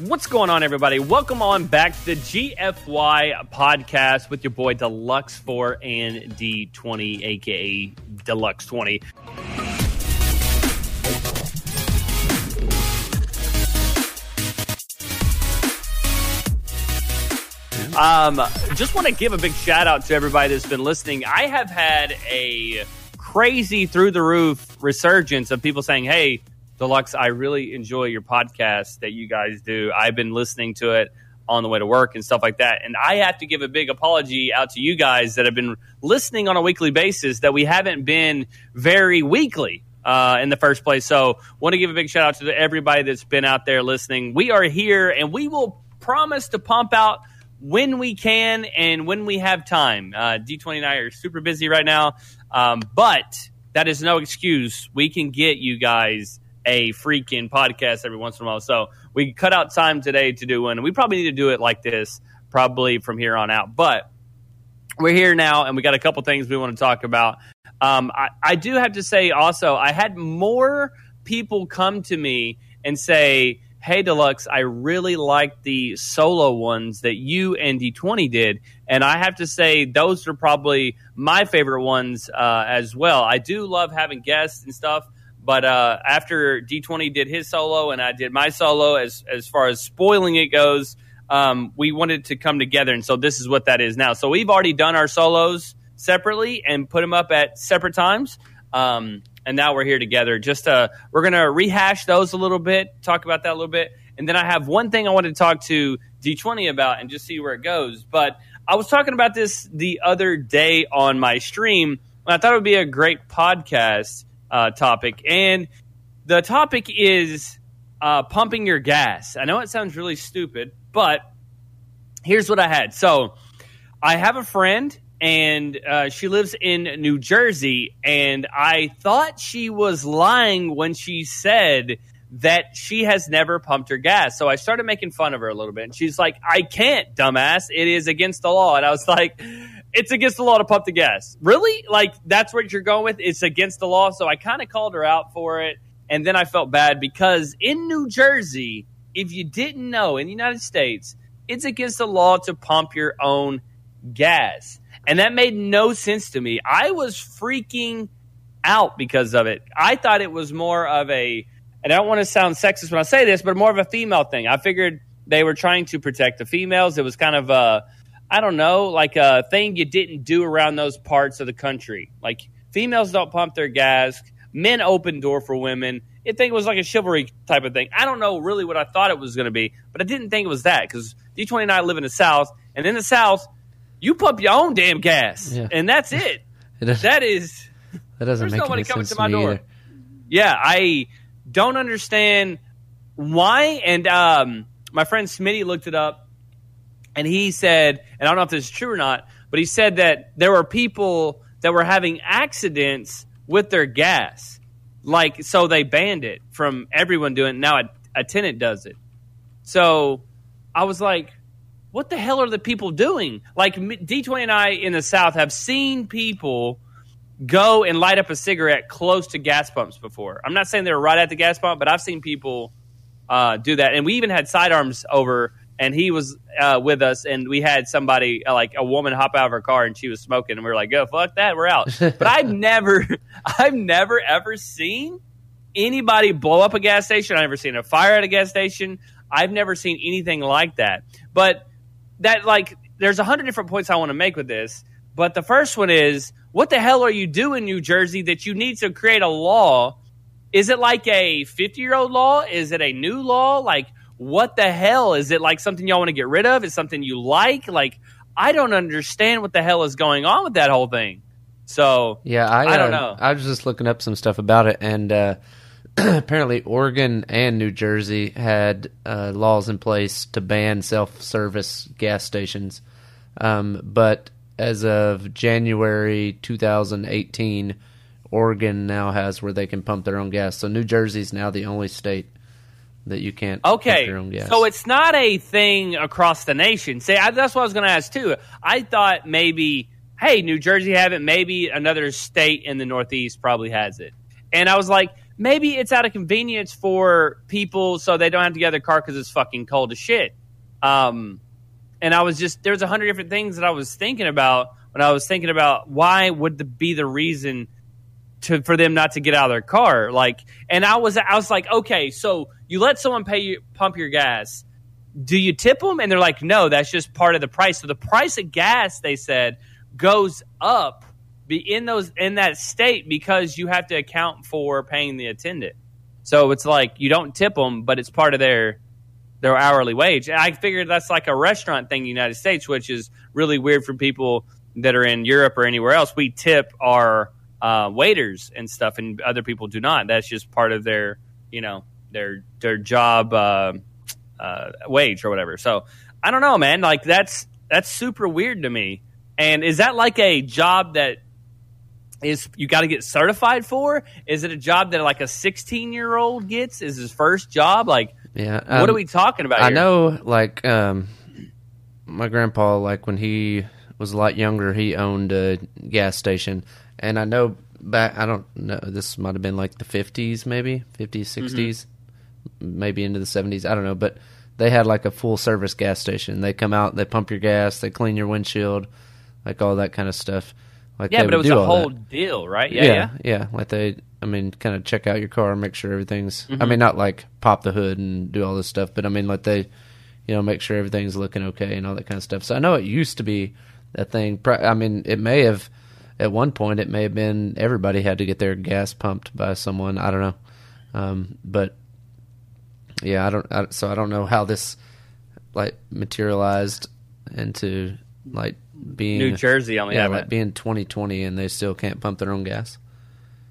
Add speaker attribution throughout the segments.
Speaker 1: What's going on, everybody? Welcome on back to the GFY podcast with your boy Deluxe 4 and D20, aka Deluxe 20. Um, just want to give a big shout out to everybody that's been listening. I have had a crazy through the roof resurgence of people saying, Hey, Deluxe, I really enjoy your podcast that you guys do. I've been listening to it on the way to work and stuff like that. And I have to give a big apology out to you guys that have been listening on a weekly basis that we haven't been very weekly uh, in the first place. So, want to give a big shout out to everybody that's been out there listening. We are here and we will promise to pump out when we can and when we have time. Uh, D20 and I are super busy right now, um, but that is no excuse. We can get you guys a freaking podcast every once in a while. So we cut out time today to do one. And we probably need to do it like this probably from here on out. But we're here now and we got a couple things we want to talk about. Um, I, I do have to say also, I had more people come to me and say, Hey Deluxe, I really like the solo ones that you and D20 did. And I have to say, those are probably my favorite ones uh, as well. I do love having guests and stuff. But uh, after D20 did his solo and I did my solo, as as far as spoiling it goes, um, we wanted to come together, and so this is what that is now. So we've already done our solos separately and put them up at separate times, um, and now we're here together. Just uh, we're gonna rehash those a little bit, talk about that a little bit, and then I have one thing I wanted to talk to D20 about and just see where it goes. But I was talking about this the other day on my stream, and I thought it would be a great podcast uh, topic, and the topic is uh, pumping your gas. I know it sounds really stupid, but here's what I had. So I have a friend, and uh, she lives in New Jersey, and I thought she was lying when she said that she has never pumped her gas. So I started making fun of her a little bit. And she's like, I can't, dumbass. It is against the law. And I was like, it's against the law to pump the gas. Really? Like, that's what you're going with? It's against the law. So I kind of called her out for it. And then I felt bad because in New Jersey, if you didn't know, in the United States, it's against the law to pump your own gas. And that made no sense to me. I was freaking out because of it. I thought it was more of a, and I don't want to sound sexist when I say this, but more of a female thing. I figured they were trying to protect the females. It was kind of a, I don't know, like a thing you didn't do around those parts of the country. Like females don't pump their gas, men open door for women. I think it was like a chivalry type of thing. I don't know really what I thought it was going to be, but I didn't think it was that because D20 and I live in the South, and in the South, you pump your own damn gas, yeah. and that's it. it that is.
Speaker 2: That doesn't make nobody coming to my door. Either.
Speaker 1: Yeah, I don't understand why. And um, my friend Smitty looked it up, and he said, and I don't know if this is true or not, but he said that there were people that were having accidents with their gas. Like, so they banned it from everyone doing it. Now a, a tenant does it. So I was like, what the hell are the people doing? Like, D20 and I in the South have seen people go and light up a cigarette close to gas pumps before. I'm not saying they were right at the gas pump, but I've seen people uh, do that. And we even had sidearms over, and he was uh, with us, and we had somebody, uh, like a woman, hop out of her car, and she was smoking, and we were like, "Go fuck that, we're out." but I've never, I've never ever seen anybody blow up a gas station. I've never seen a fire at a gas station. I've never seen anything like that. But that, like, there's a hundred different points I want to make with this. But the first one is what the hell are you doing, New Jersey, that you need to create a law? Is it like a 50 year old law? Is it a new law? Like, what the hell? Is it like something y'all want to get rid of? Is something you like? Like, I don't understand what the hell is going on with that whole thing. So,
Speaker 2: yeah, I,
Speaker 1: I don't
Speaker 2: uh,
Speaker 1: know.
Speaker 2: I was just looking up some stuff about it, and uh, apparently, Oregon and New Jersey had uh, laws in place to ban self service gas stations. Um, but as of January 2018, Oregon now has where they can pump their own gas. So New Jersey's now the only state that you can't
Speaker 1: okay.
Speaker 2: your own gas.
Speaker 1: So it's not a thing across the nation. See, I, that's what I was going to ask too. I thought maybe, hey, New Jersey have it. Maybe another state in the Northeast probably has it. And I was like, maybe it's out of convenience for people so they don't have to get their car because it's fucking cold as shit. Um, and I was just there's a hundred different things that I was thinking about when I was thinking about why would the, be the reason to for them not to get out of their car. Like and I was I was like okay so you let someone pay you pump your gas. Do you tip them? And they're like no that's just part of the price. So the price of gas they said goes up be in those in that state because you have to account for paying the attendant. So it's like you don't tip them but it's part of their their hourly wage. And i figured that's like a restaurant thing in the united states which is really weird for people that are in europe or anywhere else. We tip our uh, waiters and stuff and other people do not that's just part of their you know their their job uh, uh, wage or whatever. So I don't know, man. Like that's that's super weird to me. And is that like a job that is you got to get certified for? Is it a job that like a 16 year old gets? Is his first job? Like,
Speaker 2: Yeah.
Speaker 1: what are
Speaker 2: um,
Speaker 1: we talking about?
Speaker 2: I
Speaker 1: here?
Speaker 2: know, like, um, my grandpa, like, when he was a lot younger, he owned a gas station. And I know back, I don't know, this might have been like the 50s, maybe, 50s, 60s, maybe into the 70s. I don't know. But they had like a full service gas station. They come out, they pump your gas, they clean your windshield, like all that kind of stuff. Like
Speaker 1: Yeah, but it was a whole
Speaker 2: that.
Speaker 1: deal, right? Yeah,
Speaker 2: yeah,
Speaker 1: yeah.
Speaker 2: yeah. Like they, I mean, kind of check out your car, make sure everything's.
Speaker 1: Mm-hmm.
Speaker 2: I mean, not like pop the hood and do all this stuff, but I mean, like they, you know, make sure everything's looking okay and all that kind of stuff. So I know it used to be a thing. I mean, it may have at one point it may have been everybody had to get their gas pumped by someone. I don't know, um, but yeah, I don't. I, so I don't know how this like materialized into like being
Speaker 1: New Jersey only
Speaker 2: yeah, like
Speaker 1: it.
Speaker 2: being 2020 and they still can't pump their own gas.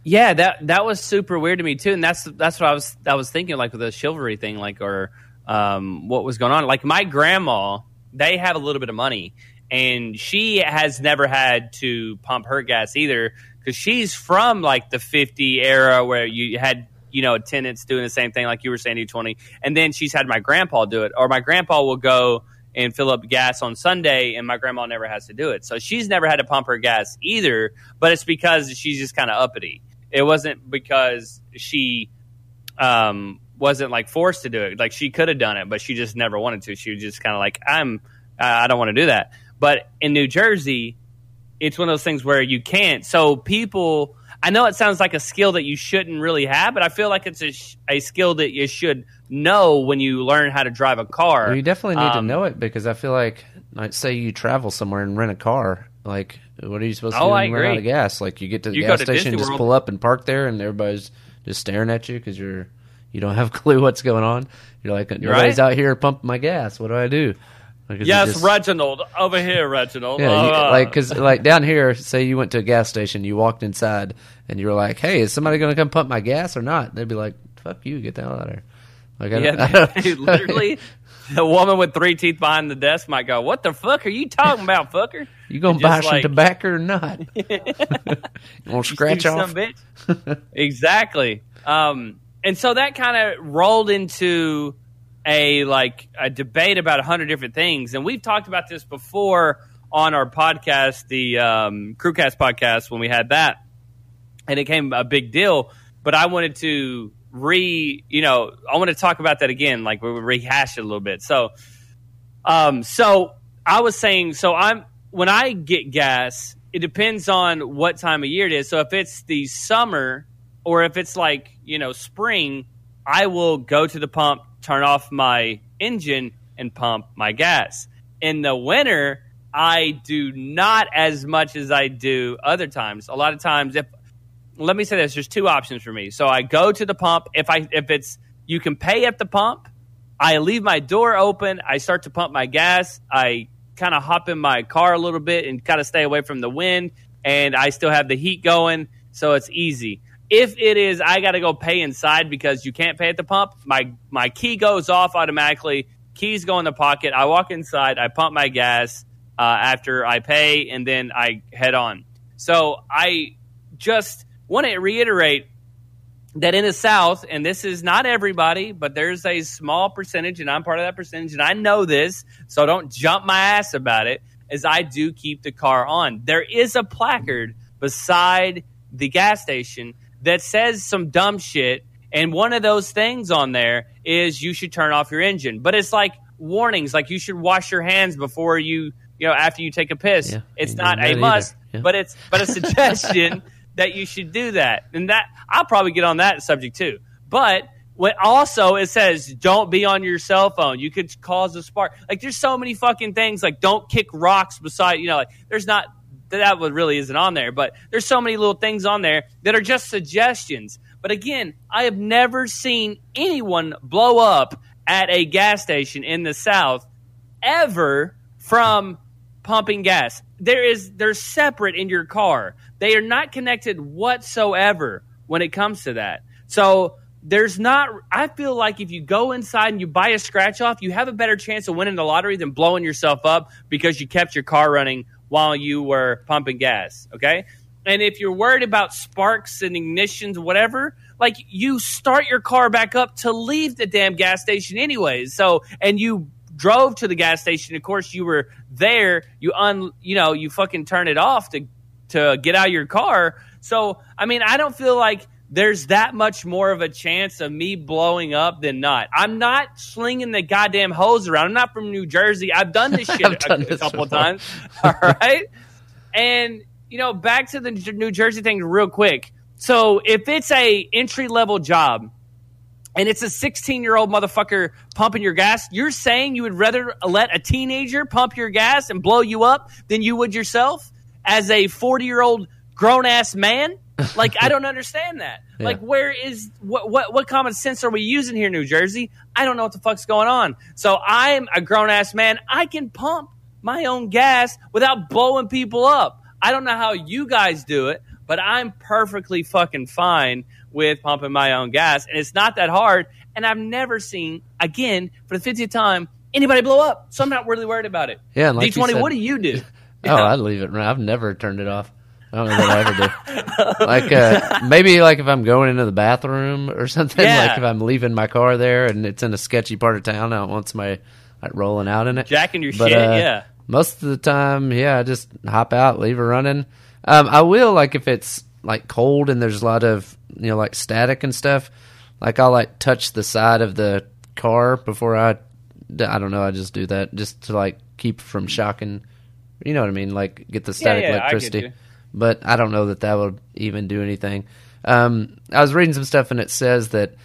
Speaker 1: Yeah, that that was super weird to me too, and that's that's what I was I was thinking like with the chivalry thing, like or um, what was going on. Like my grandma, they have a little bit of money, and she has never had to pump her gas either because she's from like the '50 era where you had you know attendants doing the same thing like you were saying, U twenty, and then she's had my grandpa do it, or my grandpa will go and fill up gas on Sunday, and my grandma never has to do it. So she's never had to pump her gas either, but it's because she's just kind of uppity. It wasn't because she um, wasn't like forced to do it. Like she could have done it, but she just never wanted to. She was just kind of like, I'm, I don't want to do that. But in New Jersey, it's one of those things where you can't. So people, I know it sounds like a skill that you shouldn't really have, but I feel like it's a, a skill that you should know when you learn how to drive a car.
Speaker 2: Well, you definitely need to
Speaker 1: Um,
Speaker 2: know it because I feel like, like, say you travel somewhere and rent a car. Like, what are you supposed to
Speaker 1: Oh,
Speaker 2: do
Speaker 1: I
Speaker 2: when you run out of gas? Like, you get to the
Speaker 1: You
Speaker 2: gas
Speaker 1: to
Speaker 2: station, just pull up and park there, and everybody's just staring at you because you're you don't have a clue what's going on. You're like, nobody's
Speaker 1: right.
Speaker 2: out here pumping my gas. What do I do? Like,
Speaker 1: Yes,
Speaker 2: just-
Speaker 1: Reginald, over here, Reginald.
Speaker 2: Yeah, you,
Speaker 1: Uh,
Speaker 2: like because like down here, say you went to a gas station, you walked inside, and you were like, "Hey, is somebody going to come pump my gas or not?" They'd be like, "Fuck you, get the hell out of here." Like, I don't- I
Speaker 1: Yeah,
Speaker 2: don't-
Speaker 1: literally, the woman with three teeth behind the desk might go, "What the fuck are you talking about, fucker?"
Speaker 2: You gonna buy
Speaker 1: just
Speaker 2: some
Speaker 1: like-
Speaker 2: tobacco or not? you want to scratch
Speaker 1: You
Speaker 2: off?
Speaker 1: bitch. exactly. Um, and so that kind of rolled into a like a debate about a hundred different things, and we've talked about this before on our podcast, the um, Crewcast podcast, when we had that, and it came a big deal. But I wanted to re, you know, I want to talk about that again, like we rehash it a little bit. So, um, so I was saying, so I'm when I get gas, it depends on what time of year it is. So if it's the summer or if it's like, you know, spring, I will go to the pump, turn off my engine and pump my gas. In the winter, I do not as much as I do other times. A lot of times if let me say this, there's two options for me. So I go to the pump if I if it's you can pay at the pump, I leave my door open, I start to pump my gas, I kind of hop in my car a little bit and kind of stay away from the wind and I still have the heat going, so it's easy. If it is I got to go pay inside because you can't pay at the pump, my my key goes off automatically. Keys go in the pocket. I walk inside. I pump my gas uh, after I pay, and then I head on. So I just want to reiterate that in the South, and this is not everybody, but there's a small percentage, and I'm part of that percentage, and I know this, so don't jump my ass about it, is I do keep the car on. There is a placard beside the gas station that says some dumb shit. And one of those things on there is you should turn off your engine. But it's like warnings, like you should wash your hands before you, you know, after you take a piss.
Speaker 2: Yeah,
Speaker 1: it's not a must.
Speaker 2: Yeah.
Speaker 1: but it's but a suggestion that you should do that. And that I'll probably get on that subject too. But what also it says don't be on your cell phone. You could cause a spark. Like there's so many fucking things. Like don't kick rocks beside. You know, like there's not that one really isn't on there, but there's so many little things on there that are just suggestions. But again, I have never seen anyone blow up at a gas station in the South ever from pumping gas. There is they're separate in your car. They are not connected whatsoever when it comes to that. So there's not I feel like if you go inside and you buy a scratch off, you have a better chance of winning the lottery than blowing yourself up because you kept your car running while you were pumping gas, okay? And if you're worried about sparks and ignitions, whatever, like you start your car back up to leave the damn gas station anyways. So, and you drove to the gas station. Of course, you were there. You un, you know, you fucking turn it off to to get out of your car. So, I mean, I don't feel like there's that much more of a chance of me blowing up than not. I'm not slinging the goddamn hose around. I'm not from New Jersey. I've done this shit
Speaker 2: I've
Speaker 1: a,
Speaker 2: done
Speaker 1: a couple times. All right. And you know, back to the New Jersey thing real quick. So if it's a entry level job and it's a 16 year old motherfucker pumping your gas, you're saying you would rather let a teenager pump your gas and blow you up than you would yourself as a 40 year old grown ass man? Like I don't understand that.
Speaker 2: Yeah.
Speaker 1: Like where is what what what common sense are we using here New Jersey? I don't know what the fuck's going on. So I'm a grown ass man. I can pump my own gas without blowing people up. I don't know how you guys do it, but I'm perfectly fucking fine with pumping my own gas, and it's not that hard. And I've never seen, again, for the 50th time, anybody blow up. So I'm not really worried about it.
Speaker 2: Yeah, like
Speaker 1: D20,
Speaker 2: said-
Speaker 1: what do you do?
Speaker 2: Oh, I'd leave it. I've never turned it off. I don't know what I ever do. like uh, maybe like if I'm going into the bathroom or something.
Speaker 1: Yeah.
Speaker 2: Like if I'm leaving my car there and it's in a sketchy part of town, I don't want somebody like rolling out in it.
Speaker 1: Jacking your
Speaker 2: But,
Speaker 1: shit,
Speaker 2: uh,
Speaker 1: yeah.
Speaker 2: Most of the time, yeah, I just hop out, leave it running. Um, I will like if it's like cold and there's a lot of you know like static and stuff. Like I'll like touch the side of the car before I. I don't know. I just do that just to like keep from shocking. You know what I mean? Like get the static
Speaker 1: yeah, I get
Speaker 2: electricity. But I don't know that that would even do anything. Um, I was reading some stuff and it says that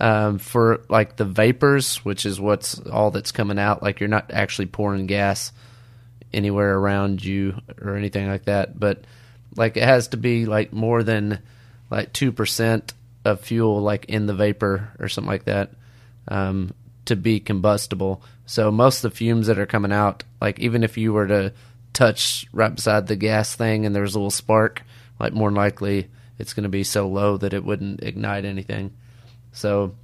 Speaker 2: um, for like the vapors, which is what's all that's coming out, like you're not actually pouring gas anywhere around you or anything like that. But like it has to be like more than like two percent of fuel like in the vapor or something like that um, to be combustible. So most of the fumes that are coming out, like even if you were to touch right beside the gas thing and there's a little spark, like more likely it's going to be so low that it wouldn't ignite anything. So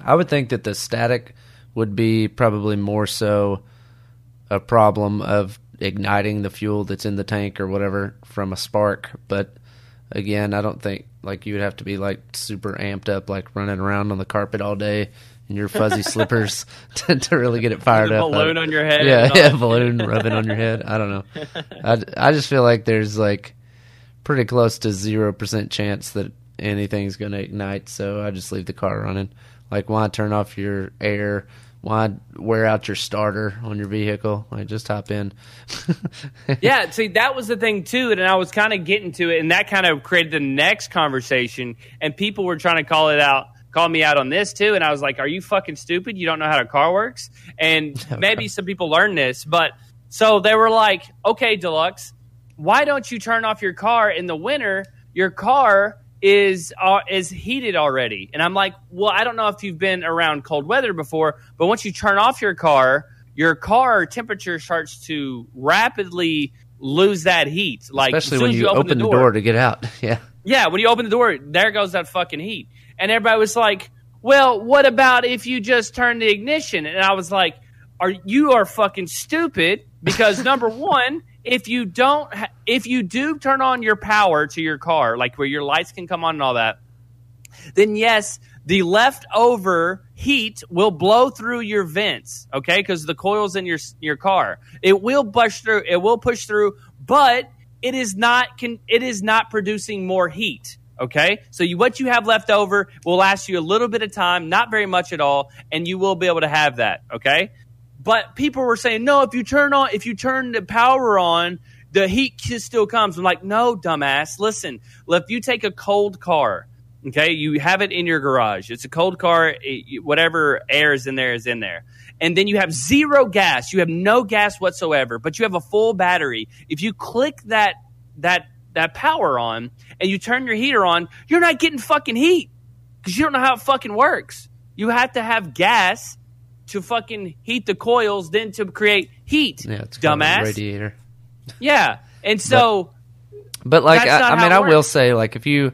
Speaker 2: I would think that the static would be probably more so a problem of igniting the fuel that's in the tank or whatever from a spark. But again, I don't think like you would have to be like super amped up, like running around on the carpet all day in your fuzzy slippers to, to really get it fired up.
Speaker 1: balloon on your head
Speaker 2: Yeah, yeah, balloon rubbing on your head. I don't know. I, I just feel like there's like pretty close to zero percent chance that anything's going to ignite. So I just leave the car running. Like, why turn off your air? Why wear out your starter on your vehicle? Like, just hop in.
Speaker 1: yeah, see, that was the thing too, and I was kind of getting to it, and that kind of created the next conversation, and people were trying to call it out, call me out on this too, and I was like, "Are you fucking stupid? You don't know how a car works?" And maybe some people learn this, but so they were like, "Okay, deluxe, why don't you turn off your car in the winter? Your car." Is uh, is heated already, and I'm like, well, I don't know if you've been around cold weather before, but once you turn off your car, your car temperature starts to rapidly lose that heat. Like as
Speaker 2: Especially
Speaker 1: soon
Speaker 2: when
Speaker 1: as
Speaker 2: you, open, the door. to get out. Yeah.
Speaker 1: yeah, when you open the door, there goes that fucking heat. And everybody was like, "Well, what about if you just turn the ignition?" And I was like, "Are you are fucking stupid?" Because number one, if you don't, if you do turn on your power to your car, like where your lights can come on and all that, then yes, the leftover heat will blow through your vents, okay? Because the coils in your your car, it will push through. It will push through, but it is not can it is not producing more heat, Okay, so you, what you have left over will last you a little bit of time, not very much at all, and you will be able to have that. Okay, but people were saying no. If you turn on, if you turn the power on, the heat still comes. I'm like, no, dumbass. Listen, if you take a cold car, okay, you have it in your garage. It's a cold car. It, whatever air is in there is in there, and then you have zero gas. You have no gas whatsoever, but you have a full battery. If you click that that that power on and you turn your heater on, you're not getting fucking heat because you don't know how it fucking works. You have to have gas to fucking heat the coils, then to create heat.
Speaker 2: Yeah, it's
Speaker 1: dumbass
Speaker 2: radiator.
Speaker 1: Yeah, and so,
Speaker 2: but, but like I, I mean, I will say, like if you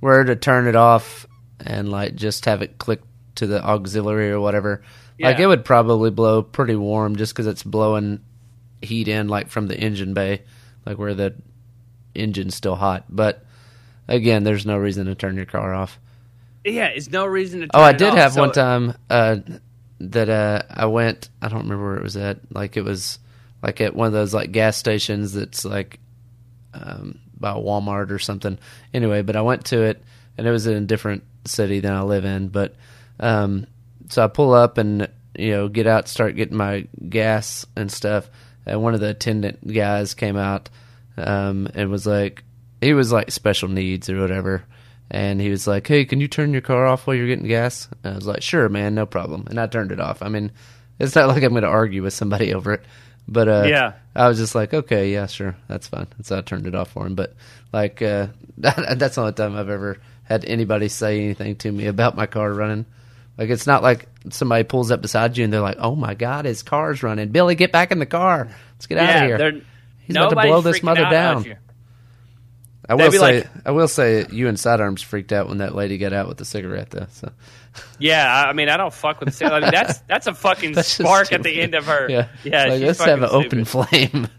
Speaker 2: were to turn it off and like just have it click to the auxiliary or whatever, yeah. like it would probably blow pretty warm just because it's blowing heat in like from the engine bay, like where the engine's still hot. But again, there's no reason to turn your car off.
Speaker 1: Yeah, it's no reason to.
Speaker 2: oh, I did
Speaker 1: off,
Speaker 2: have
Speaker 1: so
Speaker 2: one time uh, that uh, I went. I don't remember where it was at. Like it was like at one of those like gas stations that's like um, by Walmart or something. Anyway, but I went to it and it was in a different city than I live in. But um, so I pull up and you know get out, start getting my gas and stuff. And one of the attendant guys came out um, and was like, he was like special needs or whatever. And he was like, "Hey, can you turn your car off while you're getting gas?" And I was like, "Sure, man, no problem." And I turned it off. I mean, it's not like I'm going to argue with somebody over it, but uh,
Speaker 1: yeah,
Speaker 2: I was just like, "Okay, yeah, sure, that's fine." And so I turned it off for him. But like, uh, that's the only time I've ever had anybody say anything to me about my car running. Like, it's not like somebody pulls up beside you and they're like, "Oh my god, his car's running! Billy, get back in the car! Let's get
Speaker 1: yeah,
Speaker 2: out of here!" He's about to blow this mother down. I will say,
Speaker 1: like-
Speaker 2: I will say, you and Sidearms freaked out when that lady got out with the cigarette, though. So
Speaker 1: Yeah, I I mean, I don't fuck with. I mean, that's that's a fucking
Speaker 2: That's
Speaker 1: spark at the end of her.
Speaker 2: yeah,
Speaker 1: yeah.
Speaker 2: Like,
Speaker 1: she's
Speaker 2: let's have an
Speaker 1: fucking
Speaker 2: open flame.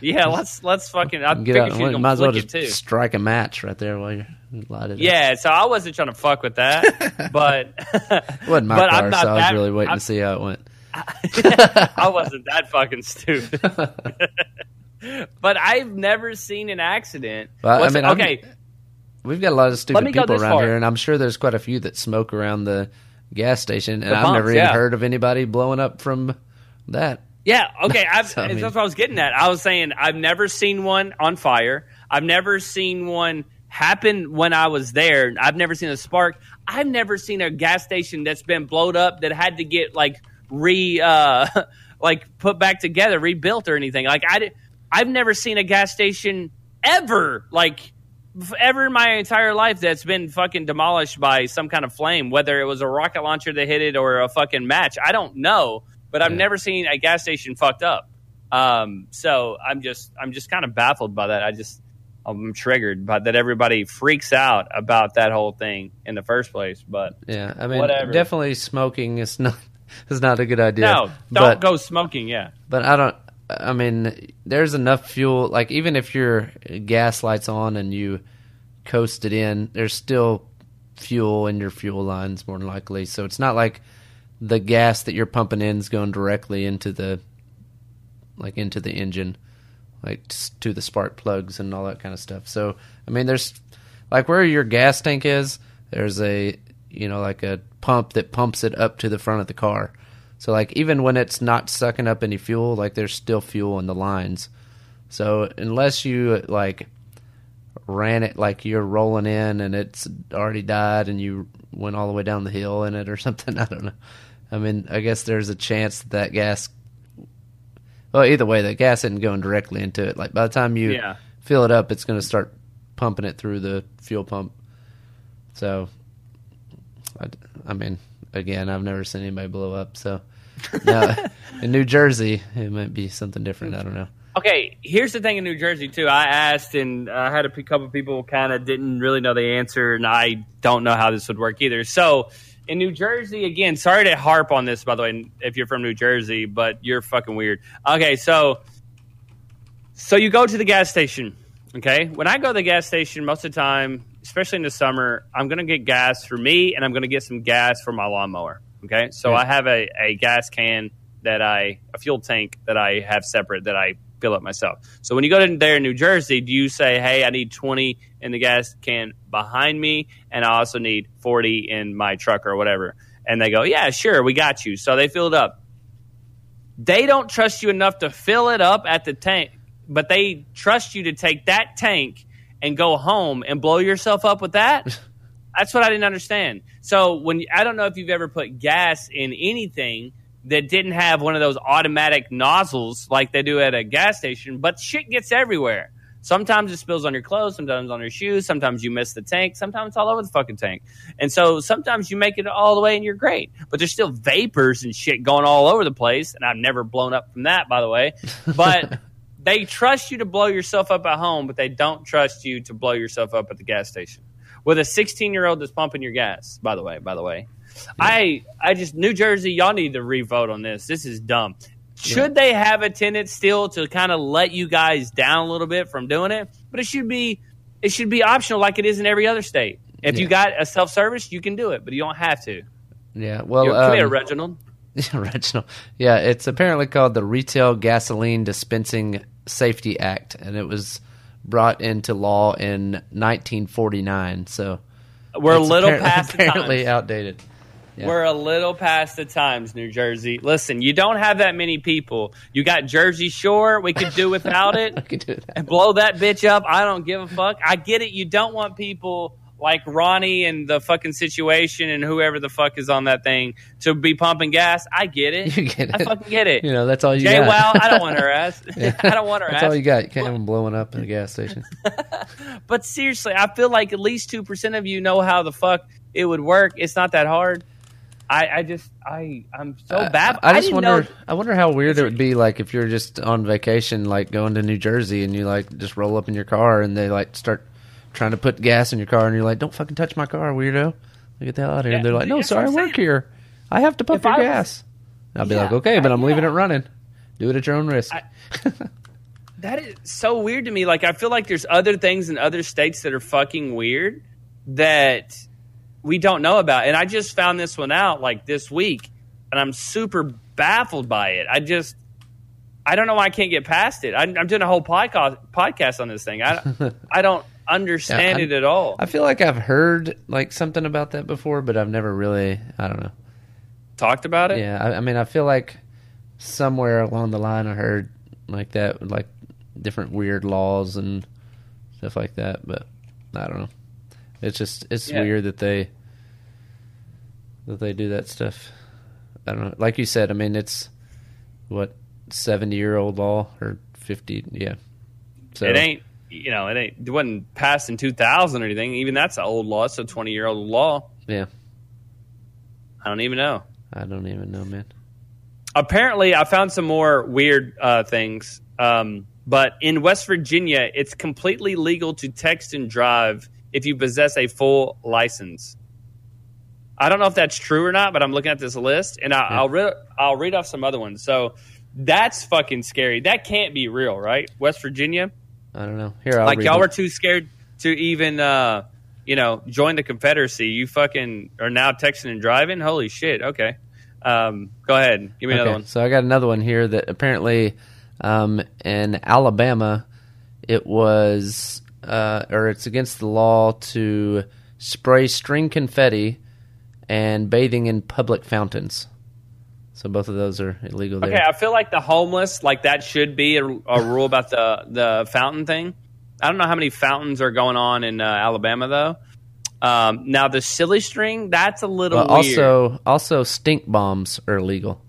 Speaker 1: Yeah, let's let's fucking. I
Speaker 2: Get
Speaker 1: figured
Speaker 2: out.
Speaker 1: she
Speaker 2: Might as well just
Speaker 1: too.
Speaker 2: strike a match right there while you're lighted. up.
Speaker 1: Yeah, so I wasn't trying to fuck with that, but
Speaker 2: it wasn't my
Speaker 1: but
Speaker 2: car,
Speaker 1: I'm not
Speaker 2: so I was really waiting
Speaker 1: I'm-
Speaker 2: to see how it went.
Speaker 1: I wasn't that fucking stupid. But I've never seen an accident.
Speaker 2: Well, I mean, I'm-
Speaker 1: okay,
Speaker 2: We've got a lot of stupid people around
Speaker 1: far.
Speaker 2: here, and I'm sure there's quite a few that smoke around the gas station, and
Speaker 1: The
Speaker 2: I've
Speaker 1: bumps,
Speaker 2: never even
Speaker 1: yeah.
Speaker 2: heard of anybody blowing up from that.
Speaker 1: Yeah, okay. I've,
Speaker 2: So, I mean-
Speaker 1: that's what I was getting at. I was saying I've never seen one on fire. I've never seen one happen when I was there. I've never seen a spark. I've never seen a gas station that's been blowed up that had to get like re uh like put back together, rebuilt or anything. Like I did, I've never seen a gas station ever like ever in my entire life that's been fucking demolished by some kind of flame, whether it was a rocket launcher that hit it or a fucking match. I don't know, but I've
Speaker 2: Yeah.
Speaker 1: never seen a gas station fucked up. Um, so I'm just I'm just kind of baffled by that. I just I'm triggered by that everybody freaks out about that whole thing in the first place. But
Speaker 2: Yeah, I mean,
Speaker 1: Whatever.
Speaker 2: definitely smoking is not is not a good idea.
Speaker 1: no, don't
Speaker 2: but,
Speaker 1: go smoking. Yeah,
Speaker 2: But I don't. I mean, there's enough fuel. Like even if your gas lights on and you coast it in, there's still fuel in your fuel lines more than likely. So it's not like the gas that you're pumping in is going directly into the like into the engine, like to the spark plugs and all that kind of stuff. So I mean, there's like where your gas tank is. There's a you know like a pump that pumps it up to the front of the car. So like even when it's not sucking up any fuel, like there's still fuel in the lines. So unless you like ran it like you're rolling in and it's already died and you went all the way down the hill in it or something, I don't know. I mean, I guess there's a chance that, that gas. Well, either way, the gas isn't going directly into it. Like by the time you
Speaker 1: Yeah.
Speaker 2: fill it up, it's going to start pumping it through the fuel pump. So, I, I mean, again, I've never seen anybody blow up. So, now in New Jersey, it might be something different. I don't know.
Speaker 1: Okay, here's the thing in New Jersey too. I asked, and I had a couple people kind of didn't really know the answer, and I don't know how this would work either. So, in New Jersey, again, sorry to harp on this, by the way, if you're from New Jersey, but you're fucking weird. Okay, so, so you go to the gas station. Okay, when I go to the gas station, most of the time, especially in the summer, I'm gonna get gas for me, and I'm gonna get some gas for my lawnmower. Okay, so. I have a, a gas can that I a fuel tank that I have separate that I fill up myself. So when you go to there in New Jersey, do you say, "Hey, I need 20 in the gas can behind me, and I also need 40 in my truck or whatever"? And they go, "Yeah, sure, we got you." So they fill it up. They don't trust you enough to fill it up at the tank, but they trust you to take that tank and go home and blow yourself up with that. That's what I didn't understand. So when I don't know if you've ever put gas in anything that didn't have one of those automatic nozzles like they do at a gas station, but shit gets everywhere. Sometimes it spills on your clothes, sometimes on your shoes, sometimes you miss the tank, sometimes it's all over the fucking tank. And so sometimes you make it all the way and you're great, but there's still vapors and shit going all over the place. And I've never blown up from that, by the way. But they trust you to blow yourself up at home, but they don't trust you to blow yourself up at the gas station with a 16 year old that's pumping your gas. By the way, by the way, yeah. I I just New Jersey, y'all need to revote on this. This is dumb. Should yeah. they have a tenant still to kind of let you guys down a little bit from doing it? But it should be it should be optional like it is in every other state. If yeah. you got a self service, you can do it, but you don't have to.
Speaker 2: Yeah, well,
Speaker 1: come um, here, Reginald.
Speaker 2: Reginald. Yeah, it's apparently called the Retail Gasoline Dispensing Safety Act, and it was brought into law in 1949. So
Speaker 1: we're a little apparently, past
Speaker 2: apparently outdated.
Speaker 1: Yeah. We're a little past the times, New Jersey. Listen, you don't have that many people. You got Jersey Shore. We could do without it.
Speaker 2: could do
Speaker 1: and blow that bitch up. I don't give a fuck. I get it. You don't want people like Ronnie and the fucking situation and whoever the fuck is on that thing to be pumping gas. I get it.
Speaker 2: You get it.
Speaker 1: I fucking get it.
Speaker 2: You know, that's all you
Speaker 1: Jay
Speaker 2: got.
Speaker 1: Wow, I don't want her ass. yeah. I don't want her
Speaker 2: that's
Speaker 1: ass.
Speaker 2: That's all you got. You can't have them blowing up in a gas station.
Speaker 1: but seriously, I feel like at least 2% of you know how the fuck it would work. It's not that hard. I, I just I I'm so bad.
Speaker 2: I, I just I wonder know. I wonder how weird it would be like if you're just on vacation, like going to New Jersey, and you like just roll up in your car and they like start trying to put gas in your car, and you're like, "Don't fucking touch my car, weirdo! Get the hell out of here!" Yeah, they're like, "No, sorry, I work here. I have to pump if your gas." Was, I'll be yeah, like, "Okay, but I'm leaving it running. Do it at your own risk." I,
Speaker 1: that is so weird to me. Like, I feel like there's other things in other states that are fucking weird that we don't know about, and I just found this one out like this week, and I'm super baffled by it. I just I don't know why I can't get past it. I'm, I'm doing a whole podcast podcast on this thing. I I don't understand yeah, it at all.
Speaker 2: I feel like I've heard like something about that before, but I've never really. I don't know.
Speaker 1: Talked about it.
Speaker 2: Yeah, I, I mean, I feel like somewhere along the line I heard like that, like different weird laws and stuff like that. But I don't know. It's just it's yeah. weird that they that they do that stuff. I don't know. Like you said, I mean, it's what seventy year old law or fifty. Yeah.
Speaker 1: So it ain't you know, it ain't it wasn't passed in 2000 or anything. Even that's an old law. It's a 20 year old law.
Speaker 2: Yeah.
Speaker 1: I don't even know.
Speaker 2: I don't even know, man.
Speaker 1: Apparently, I found some more weird uh, things. Um, but in West Virginia, it's completely legal to text and drive if you possess a full license. I don't know if that's true or not, but I'm looking at this list, and I, will re- I'll read off some other ones. So that's fucking scary. That can't be real, right? West Virginia.
Speaker 2: I don't know. Here, I'll
Speaker 1: like y'all
Speaker 2: it.
Speaker 1: were too scared to even, uh, you know, join the Confederacy. You fucking are now texting and driving. Holy shit. Okay, um, go ahead. Give me okay, another one.
Speaker 2: So I got another one here that apparently um, in Alabama it was uh, or it's against the law to spray string confetti and bathing in public fountains. So both of those are illegal. There.
Speaker 1: Okay, I feel like the homeless, like that, should be a, a rule about the the fountain thing. I don't know how many fountains are going on in uh, Alabama though. Um, now the silly string, that's a little
Speaker 2: well, also also stink bombs are illegal.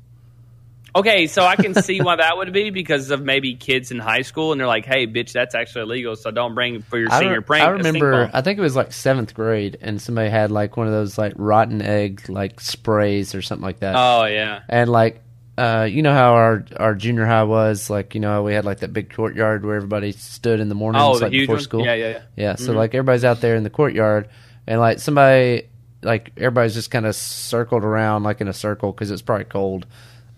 Speaker 1: Okay, so I can see why that would be because of maybe kids in high school and they're like, "Hey, bitch, that's actually illegal, so don't bring for your senior prank."
Speaker 2: I remember, I think it was like seventh grade, and somebody had like one of those like rotten egg like sprays or something like that.
Speaker 1: Oh yeah,
Speaker 2: and like uh, you know how our our junior high was like you know we had like that big courtyard where everybody stood in the mornings
Speaker 1: oh,
Speaker 2: like before
Speaker 1: one?
Speaker 2: school.
Speaker 1: Yeah, yeah, yeah.
Speaker 2: Yeah, so mm-hmm. like everybody's out there in the courtyard, and like somebody like everybody's just kind of circled around like in a circle because it's probably cold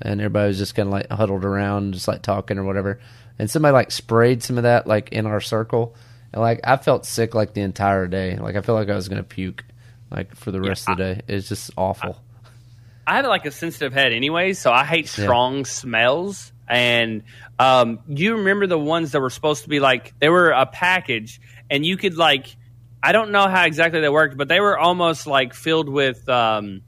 Speaker 2: and everybody was just kind of like huddled around, just like talking or whatever. And somebody like sprayed some of that like in our circle, and like I felt sick like the entire day. Like I felt like I was gonna puke, like for the rest yeah, of the day. It's just awful.
Speaker 1: I, I have like a sensitive head anyway, so I hate strong yeah. smells. and um, you remember the ones that were supposed to be like they were a package, and you could like I don't know how exactly they worked, but they were almost like filled with um,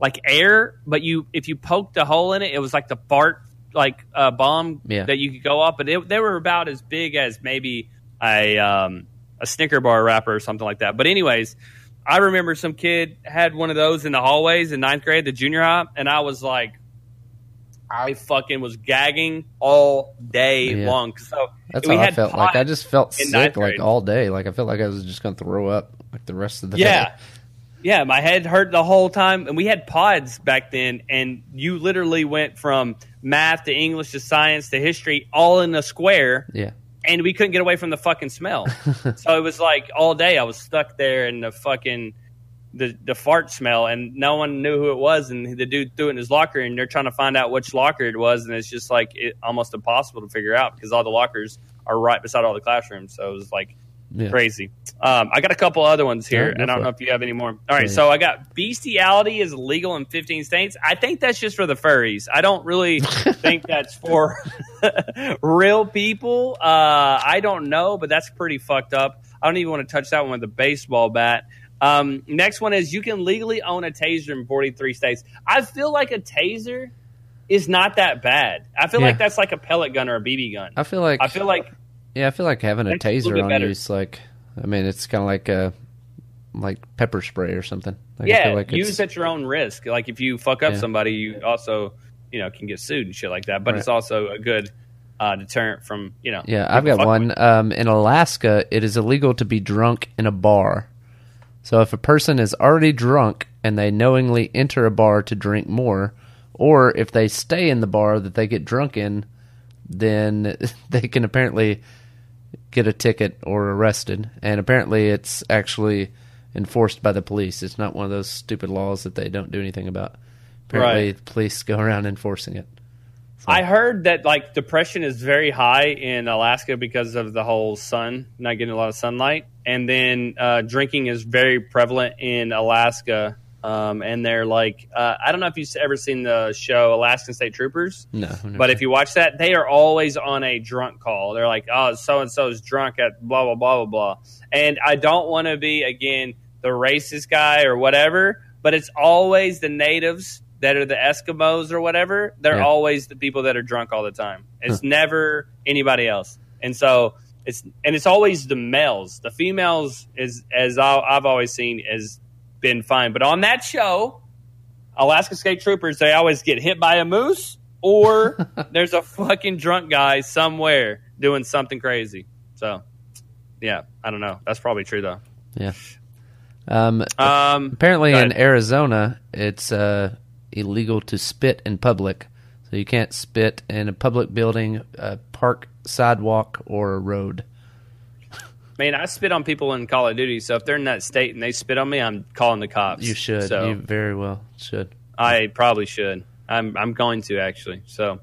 Speaker 1: like air. But you if you poked a hole in it, it was like the fart like uh, bomb
Speaker 2: Yeah.
Speaker 1: that you could go up, but it, they were about as big as maybe a um, a Snicker bar wrapper or something like that. But anyways, I remember some kid had one of those in the hallways in ninth grade, the junior high, and I was like, I fucking was gagging all day
Speaker 2: Yeah.
Speaker 1: long. So
Speaker 2: That's how I felt. Like I just felt sick like all day. Like I felt like I was just going to throw up like the rest of the
Speaker 1: Yeah.
Speaker 2: day.
Speaker 1: Yeah, my head hurt the whole time. And we had pods back then, and you literally went from math to English to science to history all in a square,
Speaker 2: Yeah.
Speaker 1: and we couldn't get away from the fucking smell. so it was like all day I was stuck there in the fucking the the fart smell, and no one knew who it was. And the dude threw it in his locker, and they're trying to find out which locker it was, and it's just like it, almost impossible to figure out because all the lockers are right beside all the classrooms. So it was like
Speaker 2: Yeah.
Speaker 1: crazy. Um, I got a couple other ones here.
Speaker 2: Yeah, go
Speaker 1: I don't know if you have any more. All right, so I got bestiality is legal in 15 states. I think that's just for the furries. I don't really think that's for real people. Uh, I don't know, but that's pretty fucked up. I don't even want to touch that one with a baseball bat. Um, next one is you can legally own a taser in 43 states. I feel like a taser is not that bad. I feel
Speaker 2: Yeah.
Speaker 1: like that's like a pellet gun or a BB gun.
Speaker 2: I feel like
Speaker 1: I feel like
Speaker 2: yeah, I feel like having a
Speaker 1: Makes it a
Speaker 2: taser on you is like I mean, it's kind of like a like pepper spray or something. Like, I
Speaker 1: yeah,
Speaker 2: like
Speaker 1: use at your own risk. Like if you fuck up
Speaker 2: Yeah.
Speaker 1: somebody, you also you know can get sued and shit like that. But
Speaker 2: Right.
Speaker 1: it's also a good uh, deterrent from you know.
Speaker 2: Yeah, I've got one. Um, in Alaska, it is illegal to be drunk in a bar. So if a person is already drunk and they knowingly enter a bar to drink more, or if they stay in the bar that they get drunk in, then they can apparently get a ticket or arrested. And apparently, it's actually enforced by the police. It's not one of those stupid laws that they don't do anything about. Apparently,
Speaker 1: Right.
Speaker 2: the police go around enforcing it.
Speaker 1: I heard that like depression is very high in Alaska because of the whole sun, not getting a lot of sunlight, and then uh, drinking is very prevalent in Alaska. Um, and they're like, uh, I don't know if you've ever seen the show Alaskan State Troopers.
Speaker 2: No,
Speaker 1: But if you watch that, they are always on a drunk call. They're like, oh, so and so is drunk at blah, blah, blah, blah, blah. And I don't want to be, again, the racist guy or whatever, but it's always the natives that are the Eskimos or whatever. They're
Speaker 2: Yeah.
Speaker 1: always the people that are drunk all the time. It's never anybody else. And so it's, and it's always the males. The females is, as I've always seen, has been fine. But on that show, Alaska State Troopers, they always get hit by a moose or there's a fucking drunk guy somewhere doing something crazy. So, yeah, I don't know. That's probably true though.
Speaker 2: yeah. Um,
Speaker 1: Um,
Speaker 2: Apparently, in. Arizona, it's uh, illegal to spit in public. So you can't spit in a public building, a park, sidewalk, or a road.
Speaker 1: Man, I spit on people in Call of Duty. So if they're in that state and they spit on me, I'm calling the cops.
Speaker 2: You should.
Speaker 1: So
Speaker 2: You very well should.
Speaker 1: I probably should. I'm I'm going to actually. So,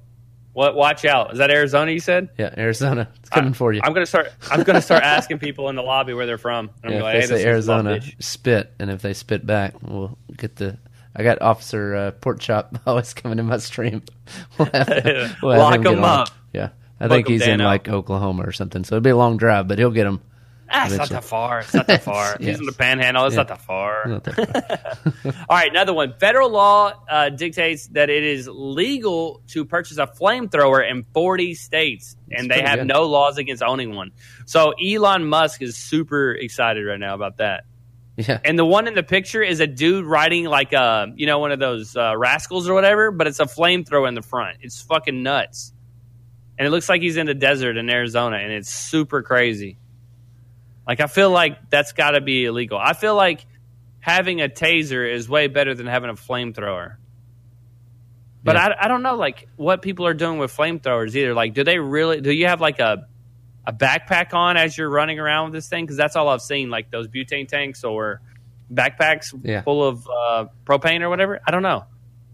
Speaker 1: what? Watch out. Is that Arizona? You said.
Speaker 2: Yeah, Arizona, it's coming for you.
Speaker 1: I'm gonna start. I'm gonna start asking people in the lobby where they're from. I'm
Speaker 2: yeah,
Speaker 1: gonna
Speaker 2: if they
Speaker 1: hey,
Speaker 2: say
Speaker 1: this is my
Speaker 2: Arizona, spit, and if they spit back, we'll get the. I got Officer uh, Pork Chop always coming in my stream. We'll have, we'll
Speaker 1: Lock
Speaker 2: him
Speaker 1: him up.
Speaker 2: Yeah, I think he's in like Oklahoma or something, so it'll be a long drive, but he'll get him.
Speaker 1: Ah, it's not that far. It's not that far.
Speaker 2: Yes.
Speaker 1: He's in the panhandle. It's
Speaker 2: Yeah.
Speaker 1: not that far.
Speaker 2: Not that far.
Speaker 1: All right, another one. Federal law uh, dictates that it is legal to purchase a flamethrower in 40 states, and they have
Speaker 2: good.
Speaker 1: no laws against owning one. So Elon Musk is super excited right now about that.
Speaker 2: yeah,
Speaker 1: And the one in the picture is a dude riding like a, you know, one of those uh, rascals or whatever, but it's a flamethrower in the front. It's fucking nuts. And it looks like he's in the desert in Arizona, and it's super crazy. Like, I feel like that's got to be illegal. I feel like having a taser is way better than having a flamethrower. But
Speaker 2: Yeah.
Speaker 1: I, I don't know, like, what people are doing with flamethrowers either. Like, do they really, do you have like a, a backpack on as you're running around with this thing? Because that's all I've seen, like those butane tanks or backpacks
Speaker 2: Yeah.
Speaker 1: full of uh, propane or whatever. I don't know.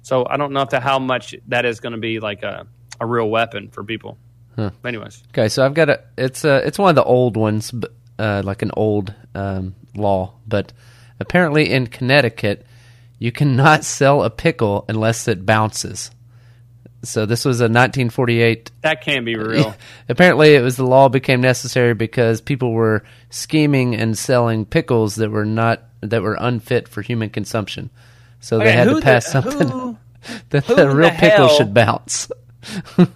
Speaker 1: So I don't know that, how much that is going to be like a, a real weapon for people.
Speaker 2: Huh.
Speaker 1: Anyways,
Speaker 2: Okay, so I've got a. It's a. It's one of the old ones, but uh, like an old um, law. But apparently, in Connecticut, you cannot sell a pickle unless it bounces. So this was a 1948
Speaker 1: That can't be real.
Speaker 2: Apparently, it was the law became necessary because people were scheming and selling pickles that were not that were unfit for human consumption. So they had to pass
Speaker 1: the-
Speaker 2: something
Speaker 1: who-
Speaker 2: that
Speaker 1: who
Speaker 2: the real
Speaker 1: the
Speaker 2: pickle
Speaker 1: hell-
Speaker 2: should bounce.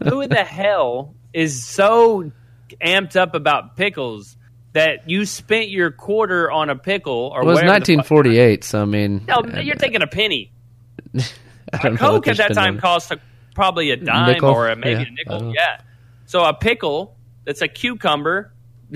Speaker 1: Who in the hell is so amped up about pickles that you spent your quarter on a pickle or
Speaker 2: It was
Speaker 1: whatever the fuck-
Speaker 2: 1948, so I mean,
Speaker 1: No, uh, you're taking a penny. A Coke at that time cost a, probably a dime
Speaker 2: Nickel?
Speaker 1: or a, maybe
Speaker 2: Yeah,
Speaker 1: a nickel. Yeah. So a pickle that's a cucumber.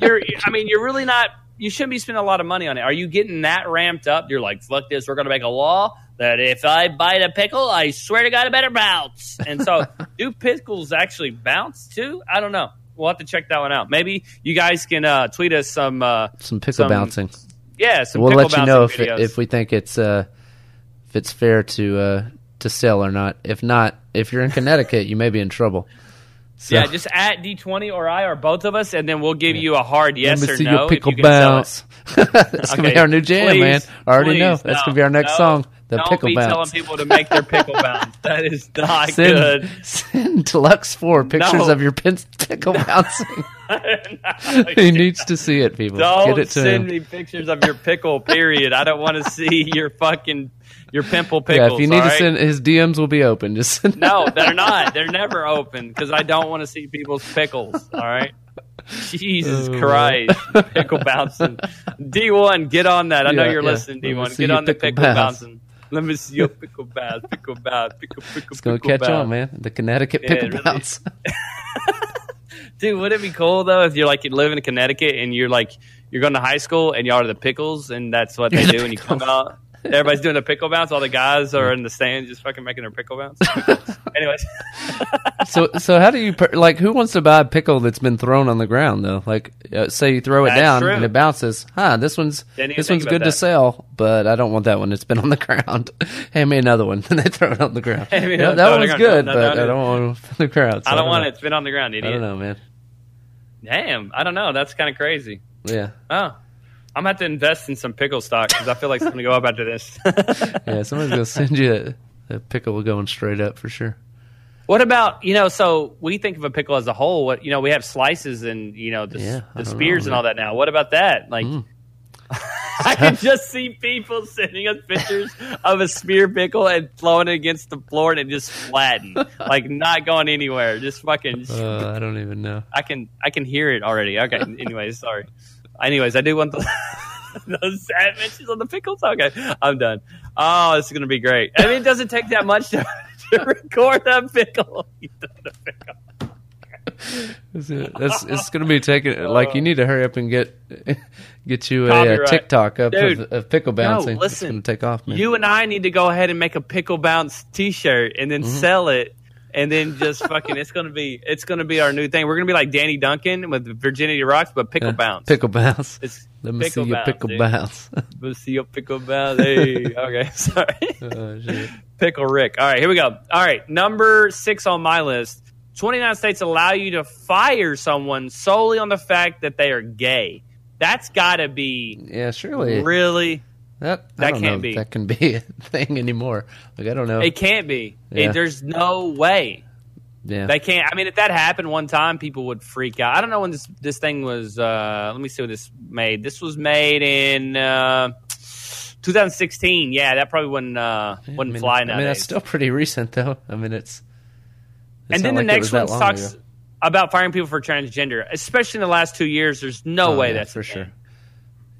Speaker 1: you're, I mean, you're really not. You shouldn't be spending a lot of money on it. Are you getting that ramped up? You're like, fuck this. We're going to make a law that if I bite a pickle, I swear to God, it better bounce. And so, do pickles actually bounce too? I don't know. We'll have to check that one out. Maybe you guys can uh, tweet us some. Uh,
Speaker 2: some pickle
Speaker 1: some
Speaker 2: bouncing.
Speaker 1: yeah, some
Speaker 2: We'll
Speaker 1: pickle
Speaker 2: let you know if it, if we think it's uh, if it's fair to uh, to sell or not. If not, if you're in Connecticut, you may be in trouble. So,
Speaker 1: Yeah, just at D20 or I or both of us, and then we'll give you a hard yes
Speaker 2: let me
Speaker 1: or
Speaker 2: see
Speaker 1: no.
Speaker 2: your
Speaker 1: if
Speaker 2: pickle
Speaker 1: you can sell it.
Speaker 2: bounce. That's gonna be our new jam,
Speaker 1: please,
Speaker 2: man. I already know. That's
Speaker 1: no,
Speaker 2: gonna be our next
Speaker 1: no.
Speaker 2: song. The
Speaker 1: Don't
Speaker 2: pickle
Speaker 1: be
Speaker 2: bounce.
Speaker 1: telling people to make their pickle bounce. That is not
Speaker 2: send,
Speaker 1: good.
Speaker 2: send Deluxe Four pictures
Speaker 1: No.
Speaker 2: of your pin- pickle bouncing.
Speaker 1: No,
Speaker 2: he needs to see it, people.
Speaker 1: Don't
Speaker 2: Get it to
Speaker 1: send
Speaker 2: him.
Speaker 1: me pictures of your pickle. Period. I don't want to see your fucking your pimple
Speaker 2: Yeah, if you need to
Speaker 1: right?
Speaker 2: send, his DMs will be open. Just send
Speaker 1: No, they're not. They're never open because I don't want to see people's pickles. All right. Jesus
Speaker 2: Oh.
Speaker 1: Christ, pickle bouncing. D one, get on that. I know you're
Speaker 2: yeah.
Speaker 1: listening. D one, get on the
Speaker 2: pickle
Speaker 1: pickle
Speaker 2: bounce.
Speaker 1: bouncing. Let me see your pickle bounce, pickle bounce, pickle pickle.
Speaker 2: It's gonna
Speaker 1: pickle
Speaker 2: catch
Speaker 1: bounce.
Speaker 2: on, man. The Connecticut
Speaker 1: Yeah,
Speaker 2: pickle
Speaker 1: it really-
Speaker 2: bounce.
Speaker 1: Dude, wouldn't it be cool though if you're like you live in Connecticut and you're like you're going to high school and y'all are the pickles and that's what they
Speaker 2: You're the
Speaker 1: do when you come out. Everybody's doing the pickle bounce. All the guys are in the stands just fucking making their pickle bounce. Anyways,
Speaker 2: so, so how do you per- like? Who wants to buy a pickle that's been thrown on the ground though? Like, uh, say you throw it
Speaker 1: That's
Speaker 2: down
Speaker 1: true.
Speaker 2: and it bounces. Huh? This one's this one's
Speaker 1: about
Speaker 2: good to sell, but I don't want that one. It's been on the ground. Hand me another one, and they throw it on the ground.
Speaker 1: Hand me
Speaker 2: Yeah,
Speaker 1: another-
Speaker 2: that
Speaker 1: throw it on
Speaker 2: one's good.
Speaker 1: No,
Speaker 2: but
Speaker 1: no,
Speaker 2: I don't want it on the ground. so
Speaker 1: I don't want
Speaker 2: know.
Speaker 1: it. It's been on the ground, idiot.
Speaker 2: I don't know, man.
Speaker 1: Damn, I don't know. That's kind of crazy.
Speaker 2: Yeah,
Speaker 1: Oh, I'm gonna have to invest in some pickle stock because I feel like it's gonna go up after this.
Speaker 2: yeah. Somebody's gonna send you a, pickle going straight up for sure.
Speaker 1: What about you know? So we think of a pickle as a whole. What you know? We have slices and you know the,
Speaker 2: Yeah,
Speaker 1: the spears
Speaker 2: know,
Speaker 1: and all that. Now, what about that? Like,
Speaker 2: Mm.
Speaker 1: I can just see people sending us pictures of a spear pickle and throwing it against the floor and it just flatten, like not going anywhere. Just fucking.
Speaker 2: Uh, I don't even know.
Speaker 1: I can I can hear it already. Okay. Anyways, sorry. Anyways, I do want the, those sad mentions on the pickles. Okay, I'm done. Oh, this is gonna be great. I mean, it doesn't take that much to, to record a pickle.
Speaker 2: It's, it's, it's going to be taking like you need to hurry up and get get you a, uh
Speaker 1: Copyright.
Speaker 2: TikTok up
Speaker 1: Dude,
Speaker 2: of, of pickle bouncing.
Speaker 1: listen.
Speaker 2: it's take off, man.
Speaker 1: You and I need to go ahead and make a pickle bounce T-shirt and then sell it, and then just fucking. It's gonna be it's gonna be our new thing. We're gonna be like Danny Duncan with Virginity Rocks, but pickle bounce.
Speaker 2: Pickle bounce.
Speaker 1: It's
Speaker 2: Let me
Speaker 1: pickle
Speaker 2: see your
Speaker 1: bounce,
Speaker 2: pickle
Speaker 1: dude.
Speaker 2: bounce.
Speaker 1: Let's see your pickle bounce. Hey, okay, sorry.
Speaker 2: oh.
Speaker 1: Pickle Rick. All right, here we go. All right, number six on my list. 29 states allow you to fire someone solely on the fact that they are gay. That's got to be
Speaker 2: Yeah, surely
Speaker 1: really.
Speaker 2: That I
Speaker 1: that can't
Speaker 2: know
Speaker 1: be.
Speaker 2: That can be a thing anymore. Like I don't know.
Speaker 1: It can't be. It- there's no way
Speaker 2: yeah,
Speaker 1: they can't. I mean, if that happened one time, people would freak out. I don't know when this this thing was. Uh, let me see what this made. This was made in uh, 2016. Yeah, that probably wouldn't uh,
Speaker 2: I
Speaker 1: wouldn't
Speaker 2: mean,
Speaker 1: fly
Speaker 2: I mean, that's still pretty recent, though. I mean, it's. it's
Speaker 1: and then the
Speaker 2: it
Speaker 1: next one talks
Speaker 2: ago.
Speaker 1: about firing people for transgender, especially in the last two years. There's no
Speaker 2: Oh,
Speaker 1: way
Speaker 2: yeah,
Speaker 1: that's
Speaker 2: for sure.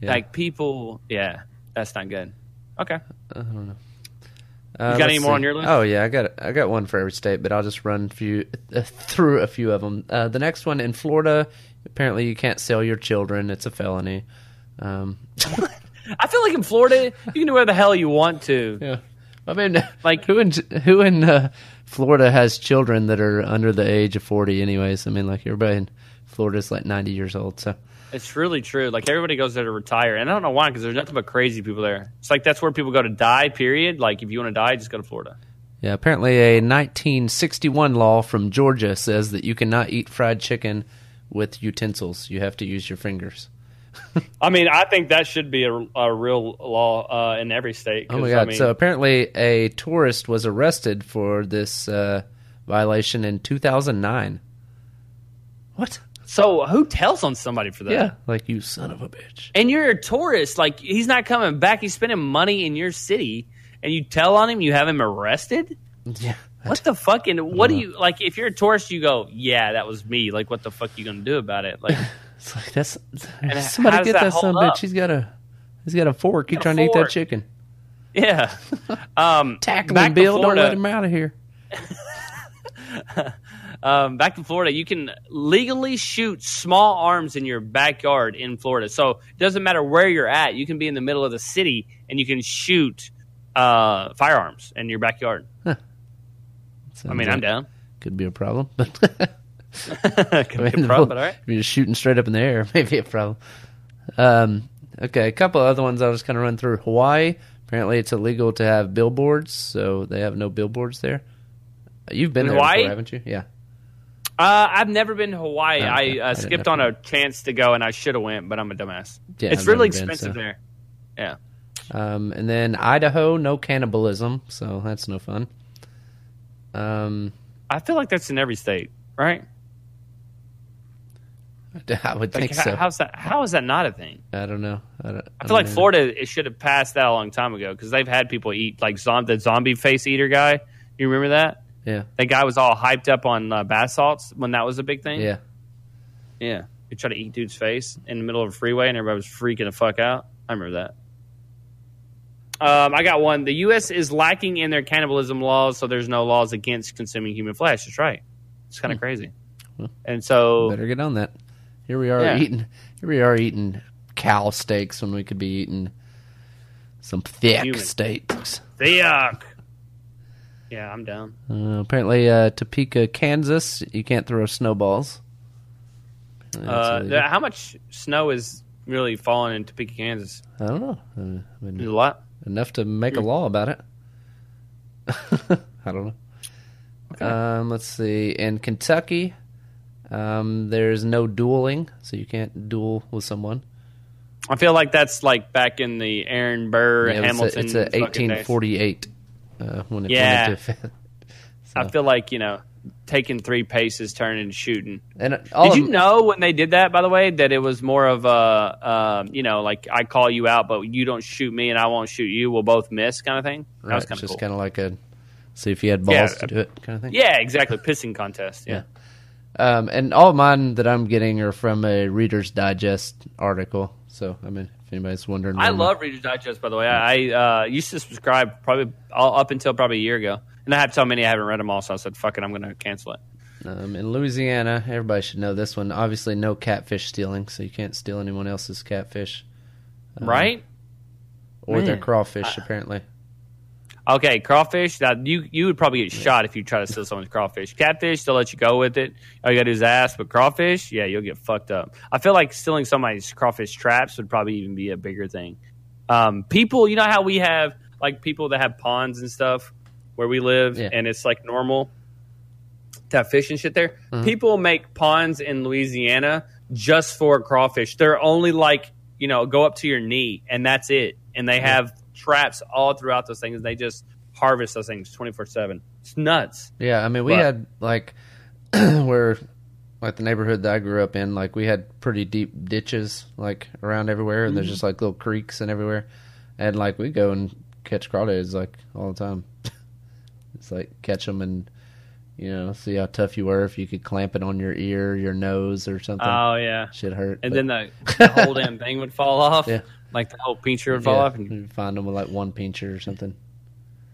Speaker 2: Yeah.
Speaker 1: Like people, yeah, that's not good. Okay,
Speaker 2: I don't know.
Speaker 1: You
Speaker 2: Uh,
Speaker 1: got any more
Speaker 2: see.
Speaker 1: on your list?
Speaker 2: Oh yeah, I got I got one for every state, but I'll just run few uh, through a few of them. Uh, the next one in Florida, apparently you can't sell your children; it's a felony. Um,
Speaker 1: I feel like in Florida, you can do whatever the hell you want to.
Speaker 2: yeah, I mean,
Speaker 1: Like-
Speaker 2: who in who in uh, Florida has children that are under the age of forty? Anyways, I mean, like everybody in Florida is like ninety years old. So
Speaker 1: It's really true. Like everybody goes there to retire, and I don't know why, because there's nothing but crazy people there. It's like that's where people go to die. Period. Like if you want to die, just go to Florida.
Speaker 2: yeah, apparently a 1961 law from Georgia says that you cannot eat fried chicken with utensils. You have to use your fingers.
Speaker 1: I mean, I think that should be a, a real law uh, in every state.
Speaker 2: Oh my god!
Speaker 1: I mean,
Speaker 2: so apparently, a tourist was arrested for this uh, violation in 2009. What?
Speaker 1: So who tells on somebody for that?
Speaker 2: Yeah, like you son of a bitch.
Speaker 1: And you're a tourist. Like he's not coming back. He's spending money in your city, and you tell on him. You have him arrested.
Speaker 2: Yeah.
Speaker 1: What the fuck? And what do you like? If you're a tourist, you go, "Yeah, that was me." Like, what the fuck you gonna do about it? Like,
Speaker 2: It's like that's somebody get
Speaker 1: that
Speaker 2: that son of a bitch. He's got a he's got a fork. He's
Speaker 1: a
Speaker 2: trying to eat that chicken.
Speaker 1: yeah. Um,
Speaker 2: Tackle him, Bill. Don't let him out of here.
Speaker 1: Um, back to Florida, you can legally shoot small arms in your backyard in Florida. So it doesn't matter where you're at. You can be in the middle of the city and you can shoot uh, firearms in your backyard. I mean,
Speaker 2: like
Speaker 1: I'm down.
Speaker 2: Could be a problem, but
Speaker 1: Could be a problem, but all right.
Speaker 2: If you're just shooting straight up in the air, maybe a problem. Um, okay, a couple other ones I'll just kind of run through. Hawaii, apparently it's illegal to have billboards, so they have no billboards there. You've been
Speaker 1: In
Speaker 2: there
Speaker 1: Hawaii?
Speaker 2: before, haven't you? Yeah.
Speaker 1: Uh, I've never been to Hawaii.
Speaker 2: Oh, okay.
Speaker 1: I
Speaker 2: I
Speaker 1: uh,
Speaker 2: didn't
Speaker 1: skipped on a chance to go, and I should have went, but I'm a dumbass.
Speaker 2: Yeah,
Speaker 1: it's
Speaker 2: I've
Speaker 1: really
Speaker 2: never been,
Speaker 1: expensive
Speaker 2: so.
Speaker 1: there. Yeah.
Speaker 2: Um, and then Idaho, no cannibalism, so that's no fun. Um,
Speaker 1: I feel like that's in every state, right?
Speaker 2: I would think
Speaker 1: how,
Speaker 2: so.
Speaker 1: how's that? How is that not a thing?
Speaker 2: I don't know. I, don't,
Speaker 1: I feel like
Speaker 2: don't know.
Speaker 1: Florida it should have passed that a long time ago because they've had people eat like the zombie face eater guy. You remember that?
Speaker 2: Yeah,
Speaker 1: That guy was all hyped up on uh, bath salts when that was a big thing.
Speaker 2: yeah.
Speaker 1: yeah. He tried to eat dude's face in the middle of a freeway, and everybody was freaking the fuck out. I remember that. Um, I got one. The U.S. is lacking in their cannibalism laws, so there's no laws against consuming human flesh. That's right. It's kind of crazy. Well, And so,
Speaker 2: Better get on that. Here we are
Speaker 1: Yeah.
Speaker 2: eating. Here we are eating cow steaks when we could be eating some thick
Speaker 1: Human.
Speaker 2: steaks.
Speaker 1: yuck. Yeah, I'm down.
Speaker 2: Uh, apparently, uh, Topeka, Kansas, you can't throw snowballs.
Speaker 1: Uh,
Speaker 2: illegal.
Speaker 1: how much snow is really falling in Topeka, Kansas?
Speaker 2: I don't know. Uh, I mean,
Speaker 1: a lot.
Speaker 2: enough to make a law about it. I don't know. Um, let's see. In Kentucky, um, there's no dueling, so you can't duel with someone.
Speaker 1: I feel like that's like back in the Aaron Burr,
Speaker 2: Yeah, it's a-
Speaker 1: Hamilton.
Speaker 2: it's a,
Speaker 1: fucking days.
Speaker 2: 1848 uh, when it
Speaker 1: Yeah.
Speaker 2: went into effect.
Speaker 1: I feel like you know, taking three paces, turning and shooting.
Speaker 2: And all
Speaker 1: Did you know when they did that? By the way, that it was more of a, um, you know, like I call you out, but you don't shoot me, and I won't shoot you. We'll both miss, kind of thing. That
Speaker 2: Right,
Speaker 1: was kind of
Speaker 2: just
Speaker 1: cool.
Speaker 2: kind of like a see if you had balls
Speaker 1: Yeah.
Speaker 2: to do it kind of thing.
Speaker 1: yeah, exactly. Pissing contest. Yeah.
Speaker 2: Um, and all of mine that I'm getting are from a Reader's Digest article. So I mean, if anybody's wondering,
Speaker 1: I love Reader's Digest. By the way, I uh, used to subscribe probably all, up until probably a year ago, and I have so many I haven't read them all. So I said, "Fuck it, I'm going to cancel it."
Speaker 2: Um, in Louisiana, everybody should know this one. Obviously, no catfish stealing, so you can't steal anyone else's catfish
Speaker 1: right?
Speaker 2: or their
Speaker 1: Man.
Speaker 2: crawfish. apparently,
Speaker 1: Okay, crawfish. That you you would probably get shot if you try to steal someone's crawfish. Catfish, they'll let you go with it. All you gotta do is ask. But crawfish, yeah, you'll get fucked up. I feel like stealing somebody's crawfish traps would probably even be a bigger thing. Um, people, you know how we have like people that have ponds and stuff where we live,
Speaker 2: Yeah.
Speaker 1: and it's like normal to have fish and shit there. People make ponds in Louisiana just for crawfish. They're only like you know go up to your knee, and that's it. And they have traps all throughout those things. They just harvest those things twenty four seven. It's nuts.
Speaker 2: yeah. I mean, we
Speaker 1: But-
Speaker 2: had like where like the neighborhood that I grew up in, like we had pretty deep ditches like around everywhere, and there's mm. just like little creeks and everywhere, and like we go and catch crawdads like all the time. it's like catch them and you know see how tough you were if you could clamp it on your ear, your nose, or something.
Speaker 1: Oh yeah.
Speaker 2: Shit hurt.
Speaker 1: And
Speaker 2: but-
Speaker 1: then the, the whole damn thing would fall off.
Speaker 2: Yeah.
Speaker 1: Like the whole pincher would fall
Speaker 2: yeah,
Speaker 1: off. And,
Speaker 2: you find them with like one pincher or something.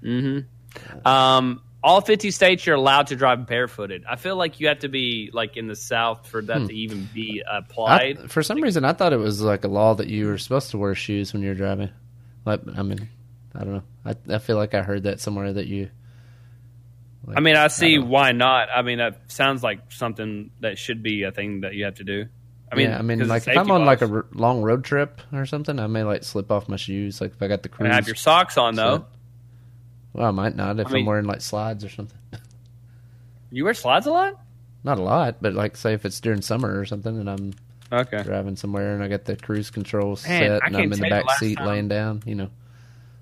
Speaker 1: mm-hmm. Um, all 50 states you're allowed to drive barefooted. I feel like you have to be like in the South for that to even be
Speaker 2: I,
Speaker 1: applied.
Speaker 2: for some reason, I thought it was like a law that you were supposed to wear shoes when you're driving. Like, I mean, I don't know. I, I feel like I heard that somewhere that you. like,
Speaker 1: I mean, I see
Speaker 2: don't
Speaker 1: why not. I mean, that sounds like something that should be a thing that you have to do. I mean,
Speaker 2: yeah, I mean, like if I'm on like a long road trip or something, I may like slip off my shoes. Like if I got the cruise.
Speaker 1: and have your socks on though.
Speaker 2: Well, I might not if
Speaker 1: I mean-
Speaker 2: am wearing like slides or something.
Speaker 1: You wear slides a lot?
Speaker 2: Not a lot, but like say if it's during summer or something, and I'm
Speaker 1: Okay.
Speaker 2: driving somewhere, and I got the cruise control
Speaker 1: Man,
Speaker 2: set,
Speaker 1: I
Speaker 2: and I'm in the back
Speaker 1: the
Speaker 2: seat
Speaker 1: time-
Speaker 2: laying down. You know,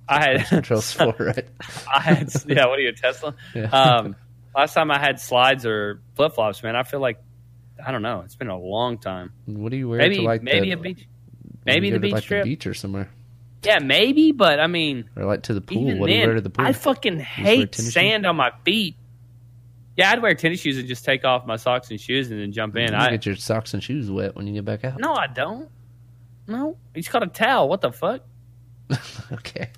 Speaker 1: I had
Speaker 2: control's for right.
Speaker 1: I had yeah. What are you Tesla?
Speaker 2: Yeah.
Speaker 1: Um, last time I had slides or flip flops, man. I feel like I don't know. It's been a long time.
Speaker 2: What do you wear
Speaker 1: Maybe
Speaker 2: to like
Speaker 1: maybe
Speaker 2: the,
Speaker 1: a beach. Maybe the beach
Speaker 2: like
Speaker 1: trip.
Speaker 2: the beach or somewhere,
Speaker 1: Yeah, maybe. But I mean,
Speaker 2: or like to the pool? What do you wear to the pool?
Speaker 1: I fucking hate
Speaker 2: tennis shoes?
Speaker 1: sand on my feet. Yeah, I'd wear tennis shoes and just take off my socks and shoes and then jump in.
Speaker 2: you
Speaker 1: I
Speaker 2: get your socks and shoes wet when you get back out.
Speaker 1: no, I don't. No, he's got a towel. What the fuck?
Speaker 2: okay.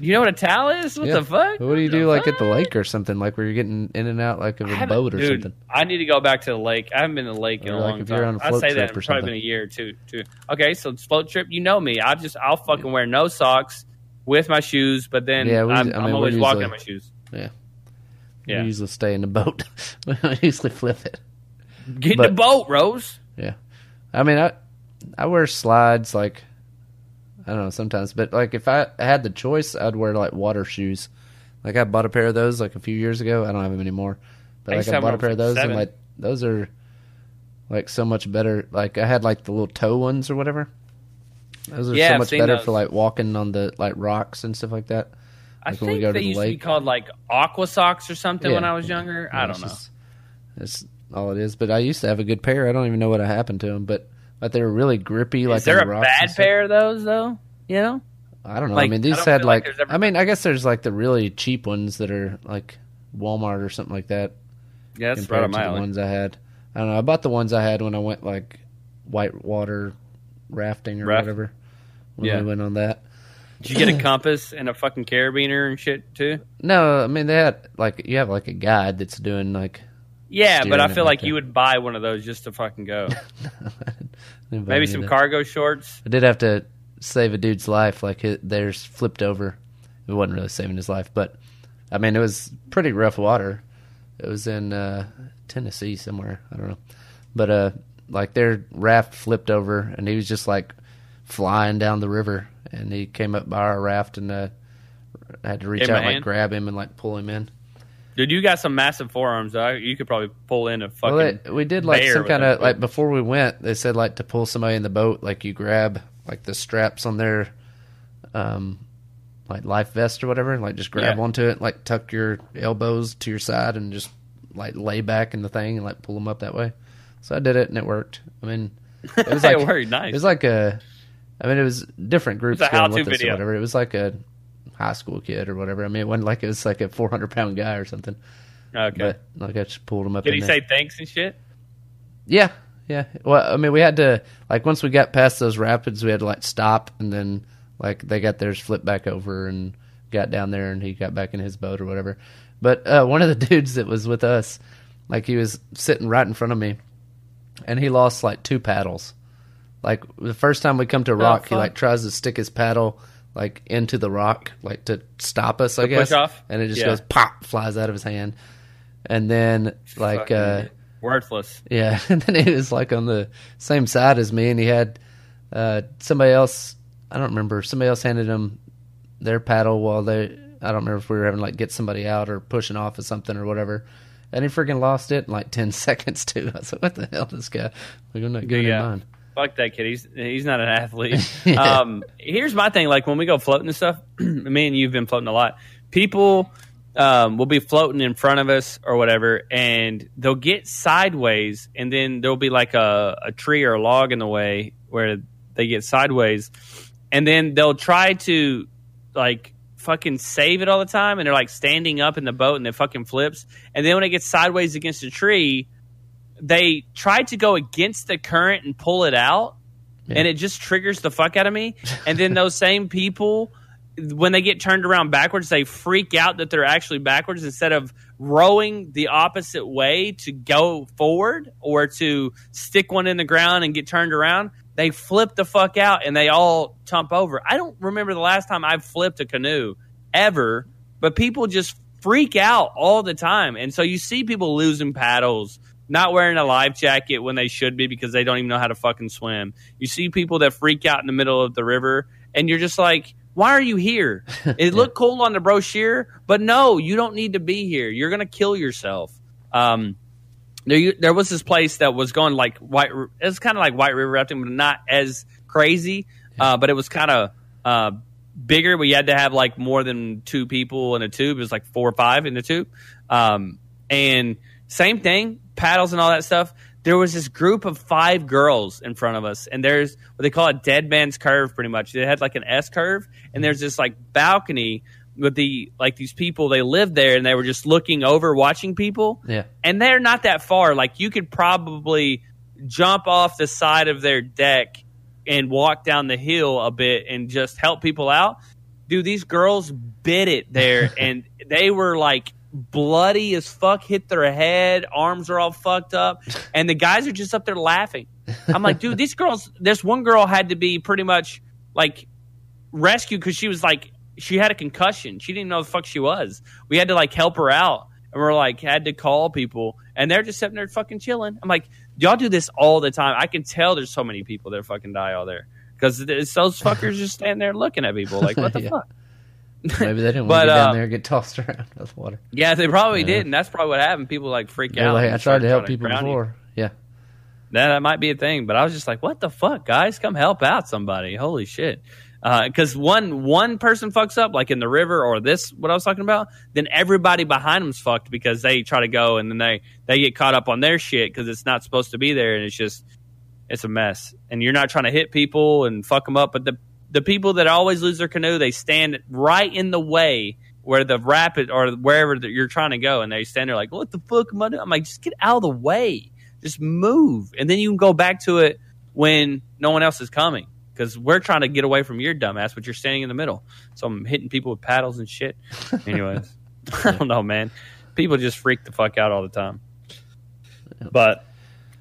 Speaker 1: You know what a towel is? What
Speaker 2: Yeah.
Speaker 1: the fuck?
Speaker 2: What do you
Speaker 1: the
Speaker 2: do like at the lake or something? Like where you're getting in and out like of
Speaker 1: I
Speaker 2: a
Speaker 1: haven't-
Speaker 2: boat or
Speaker 1: dude,
Speaker 2: something?
Speaker 1: I need to go back to the lake. I haven't been to the lake in a
Speaker 2: like
Speaker 1: long
Speaker 2: if you're
Speaker 1: time.
Speaker 2: on a
Speaker 1: I
Speaker 2: float
Speaker 1: say
Speaker 2: trip
Speaker 1: that
Speaker 2: or
Speaker 1: it's probably
Speaker 2: something.
Speaker 1: been a year or two. Too. Okay, so float trip. You know me. I just I'll fucking wear no socks with my shoes, but then
Speaker 2: Yeah, we-
Speaker 1: I'm,
Speaker 2: I
Speaker 1: I'm
Speaker 2: mean, we're
Speaker 1: always walking
Speaker 2: usually-
Speaker 1: in my shoes.
Speaker 2: Yeah.
Speaker 1: Yeah.
Speaker 2: We usually stay in the boat. we usually flip it.
Speaker 1: Get in the boat, Rose.
Speaker 2: Yeah. I mean, I I wear slides like I don't know sometimes, but like if I had the choice, I'd wear like water shoes. Like I bought a pair of those like a few years ago. I don't have them anymore, but
Speaker 1: I
Speaker 2: like I bought a pair of those,
Speaker 1: seven.
Speaker 2: and like those are like so much better. Like I had like the little toe ones or whatever. Those are
Speaker 1: Yeah,
Speaker 2: so
Speaker 1: I've
Speaker 2: much better
Speaker 1: those.
Speaker 2: for like walking on the like rocks and stuff like that.
Speaker 1: I
Speaker 2: Like we
Speaker 1: think they
Speaker 2: the
Speaker 1: used to be called like aqua socks or something when I was younger. I don't know.
Speaker 2: just- That's all it is. But I used to have a good pair. I don't even know what happened to them, but like they're really grippy. Like
Speaker 1: Is there
Speaker 2: on
Speaker 1: a bad pair of those though? You know,
Speaker 2: I don't know.
Speaker 1: Like,
Speaker 2: I mean, these had
Speaker 1: like
Speaker 2: like.
Speaker 1: ever-
Speaker 2: I mean, I guess there's like the really cheap ones that are like Walmart or something like that.
Speaker 1: yeah, that's right on my
Speaker 2: the ones I had. I don't know. I bought the ones I had when I went like whitewater rafting or
Speaker 1: Raft-
Speaker 2: whatever. When
Speaker 1: Yeah.
Speaker 2: we went on that.
Speaker 1: Did you get a compass and a fucking carabiner and shit too?
Speaker 2: No, I mean they had like you have like a guide that's doing like.
Speaker 1: Yeah, but I feel
Speaker 2: like
Speaker 1: like you would buy one of those just to fucking go.
Speaker 2: Maybe
Speaker 1: some cargo shorts.
Speaker 2: I did have to save a dude's life. Like it, theirs flipped over. It wasn't really saving his life, but I mean it was pretty rough water. It was in uh, Tennessee somewhere. I don't know, but uh, like their raft flipped over, and he was just like flying down the river, and he came up by our raft, and uh, had to reach
Speaker 1: Gave
Speaker 2: out, and, like
Speaker 1: hand?
Speaker 2: grab him, and like pull him in.
Speaker 1: Dude, you got some massive forearms. Though. You could probably pull in a fucking.
Speaker 2: Well, they, we did like some kind of like before we went. They said like to pull somebody in the boat, like you grab like the straps on their, um, like life vest or whatever, and like just grab
Speaker 1: Yeah.
Speaker 2: onto it, like tuck your elbows to your side, and just like lay back in the thing and like pull them up that way. So I did it and it worked. I mean, it was like
Speaker 1: it worked nice.
Speaker 2: it was like a, I mean, it was different groups
Speaker 1: It was a
Speaker 2: going with us or whatever. It was like a high school kid or whatever. I mean, it wasn't like it was like a four hundred pound guy or something.
Speaker 1: okay.
Speaker 2: But like I just pulled him up.
Speaker 1: Did he
Speaker 2: there.
Speaker 1: say thanks and shit?
Speaker 2: Yeah, yeah. Well, I mean, we had to like once we got past those rapids, we had to like stop, and then like they got theirs flipped back over and got down there, and he got back in his boat or whatever. But uh, one of the dudes that was with us, like he was sitting right in front of me, and he lost like two paddles. Like the first time we come to a rock, he like tries to stick his paddle like into the rock, like to stop us, I guess.
Speaker 1: off?
Speaker 2: And it just
Speaker 1: Yeah.
Speaker 2: goes pop, flies out of his hand. And then like
Speaker 1: Fucking
Speaker 2: uh
Speaker 1: worthless.
Speaker 2: yeah, and then he was like on the same side as me, and he had uh, somebody else. I don't remember. Somebody else handed him their paddle while they. I don't remember if we were having like get somebody out or pushing off of something or whatever. And he freaking lost it in like ten seconds too. I was like, "What the hell, this guy? Like, I'm not good
Speaker 1: Yeah.
Speaker 2: mind."
Speaker 1: Fuck that kid. He's he's not an athlete. Um, here's my thing. Like when we go floating and stuff, me and you've been floating a lot. People um, will be floating in front of us or whatever, and they'll get sideways, and then there'll be like a, a tree or a log in the way where they get sideways, and then they'll try to like fucking save it all the time, and they're like standing up in the boat, and it fucking flips, and then when it gets sideways against a tree, they try to go against the current and pull it out
Speaker 2: Yeah.
Speaker 1: and it just triggers the fuck out of me. And then those same people when they get turned around backwards they freak out that they're actually backwards instead of rowing the opposite way to go forward or to stick one in the ground and get turned around. They flip the fuck out and they all tump over. I don't remember the last time i've flipped a canoe ever but people just freak out all the time. And so you see people losing paddles not wearing a life jacket when they should be because they don't even know how to fucking swim. You see people that freak out in the middle of the river, and you're just like, why are you here? It looked cool on the brochure, but no, you don't need to be here. You're gonna kill yourself. Um, there there was this place that was going like white. It was kind of like White River rafting, but not as crazy. Uh, but it was kind of uh, bigger. We had to have like more than two people in a tube. It was like four or five in the tube. Um, and same thing, paddles and all that stuff. There was this group of five girls in front of us, and there's what they call a dead man's curve, pretty much. They had like an S curve, and there's this like balcony with the like these people. They lived there, and they were just looking over, watching people.
Speaker 2: Yeah.
Speaker 1: and they're not that far. Like you could probably jump off the side of their deck and walk down the hill a bit and just help people out. Dude, these girls bit it there, and they were like bloody as fuck, hit their head, arms are all fucked up, and the guys are just up there laughing. I'm like, dude, these girls. This one girl had to be pretty much like rescued because she was like she had a concussion. She didn't know the fuck she was. We had to like help her out, and we're like had to call people, and they're just sitting there fucking chilling. I'm like, y'all do this all the time. I can tell there's so many people that fucking die all there because those fuckers just standing there looking at people like, what the
Speaker 2: Yeah.
Speaker 1: fuck?
Speaker 2: Maybe they didn't
Speaker 1: But,
Speaker 2: want to get
Speaker 1: uh,
Speaker 2: down there and get tossed around with water.
Speaker 1: Yeah, they probably
Speaker 2: Yeah.
Speaker 1: didn't. that's probably what happened. People like freak
Speaker 2: They're
Speaker 1: out.
Speaker 2: like, I tried to help people
Speaker 1: drown you.
Speaker 2: before. Yeah.
Speaker 1: That, that might be a thing, but I was just like, what the fuck, guys? Come help out somebody. Holy shit. Because one one person fucks up, like in the river or this, what I was talking about, then everybody behind them's fucked because they try to go and then they, they get caught up on their shit because it's not supposed to be there and it's just, it's a mess. And you're not trying to hit people and fuck them up, but the, the people that always lose their canoe, they stand right in the way where the rapid or wherever that you're trying to go, and they stand there like, "What the fuck am I doing?" I'm like, "Just get out of the way, just move, and then you can go back to it when no one else is coming." Because we're trying to get away from your dumbass, but you're standing in the middle. So I'm hitting people with paddles and shit. Anyways, I don't know, man. People just freak the fuck out all the time. But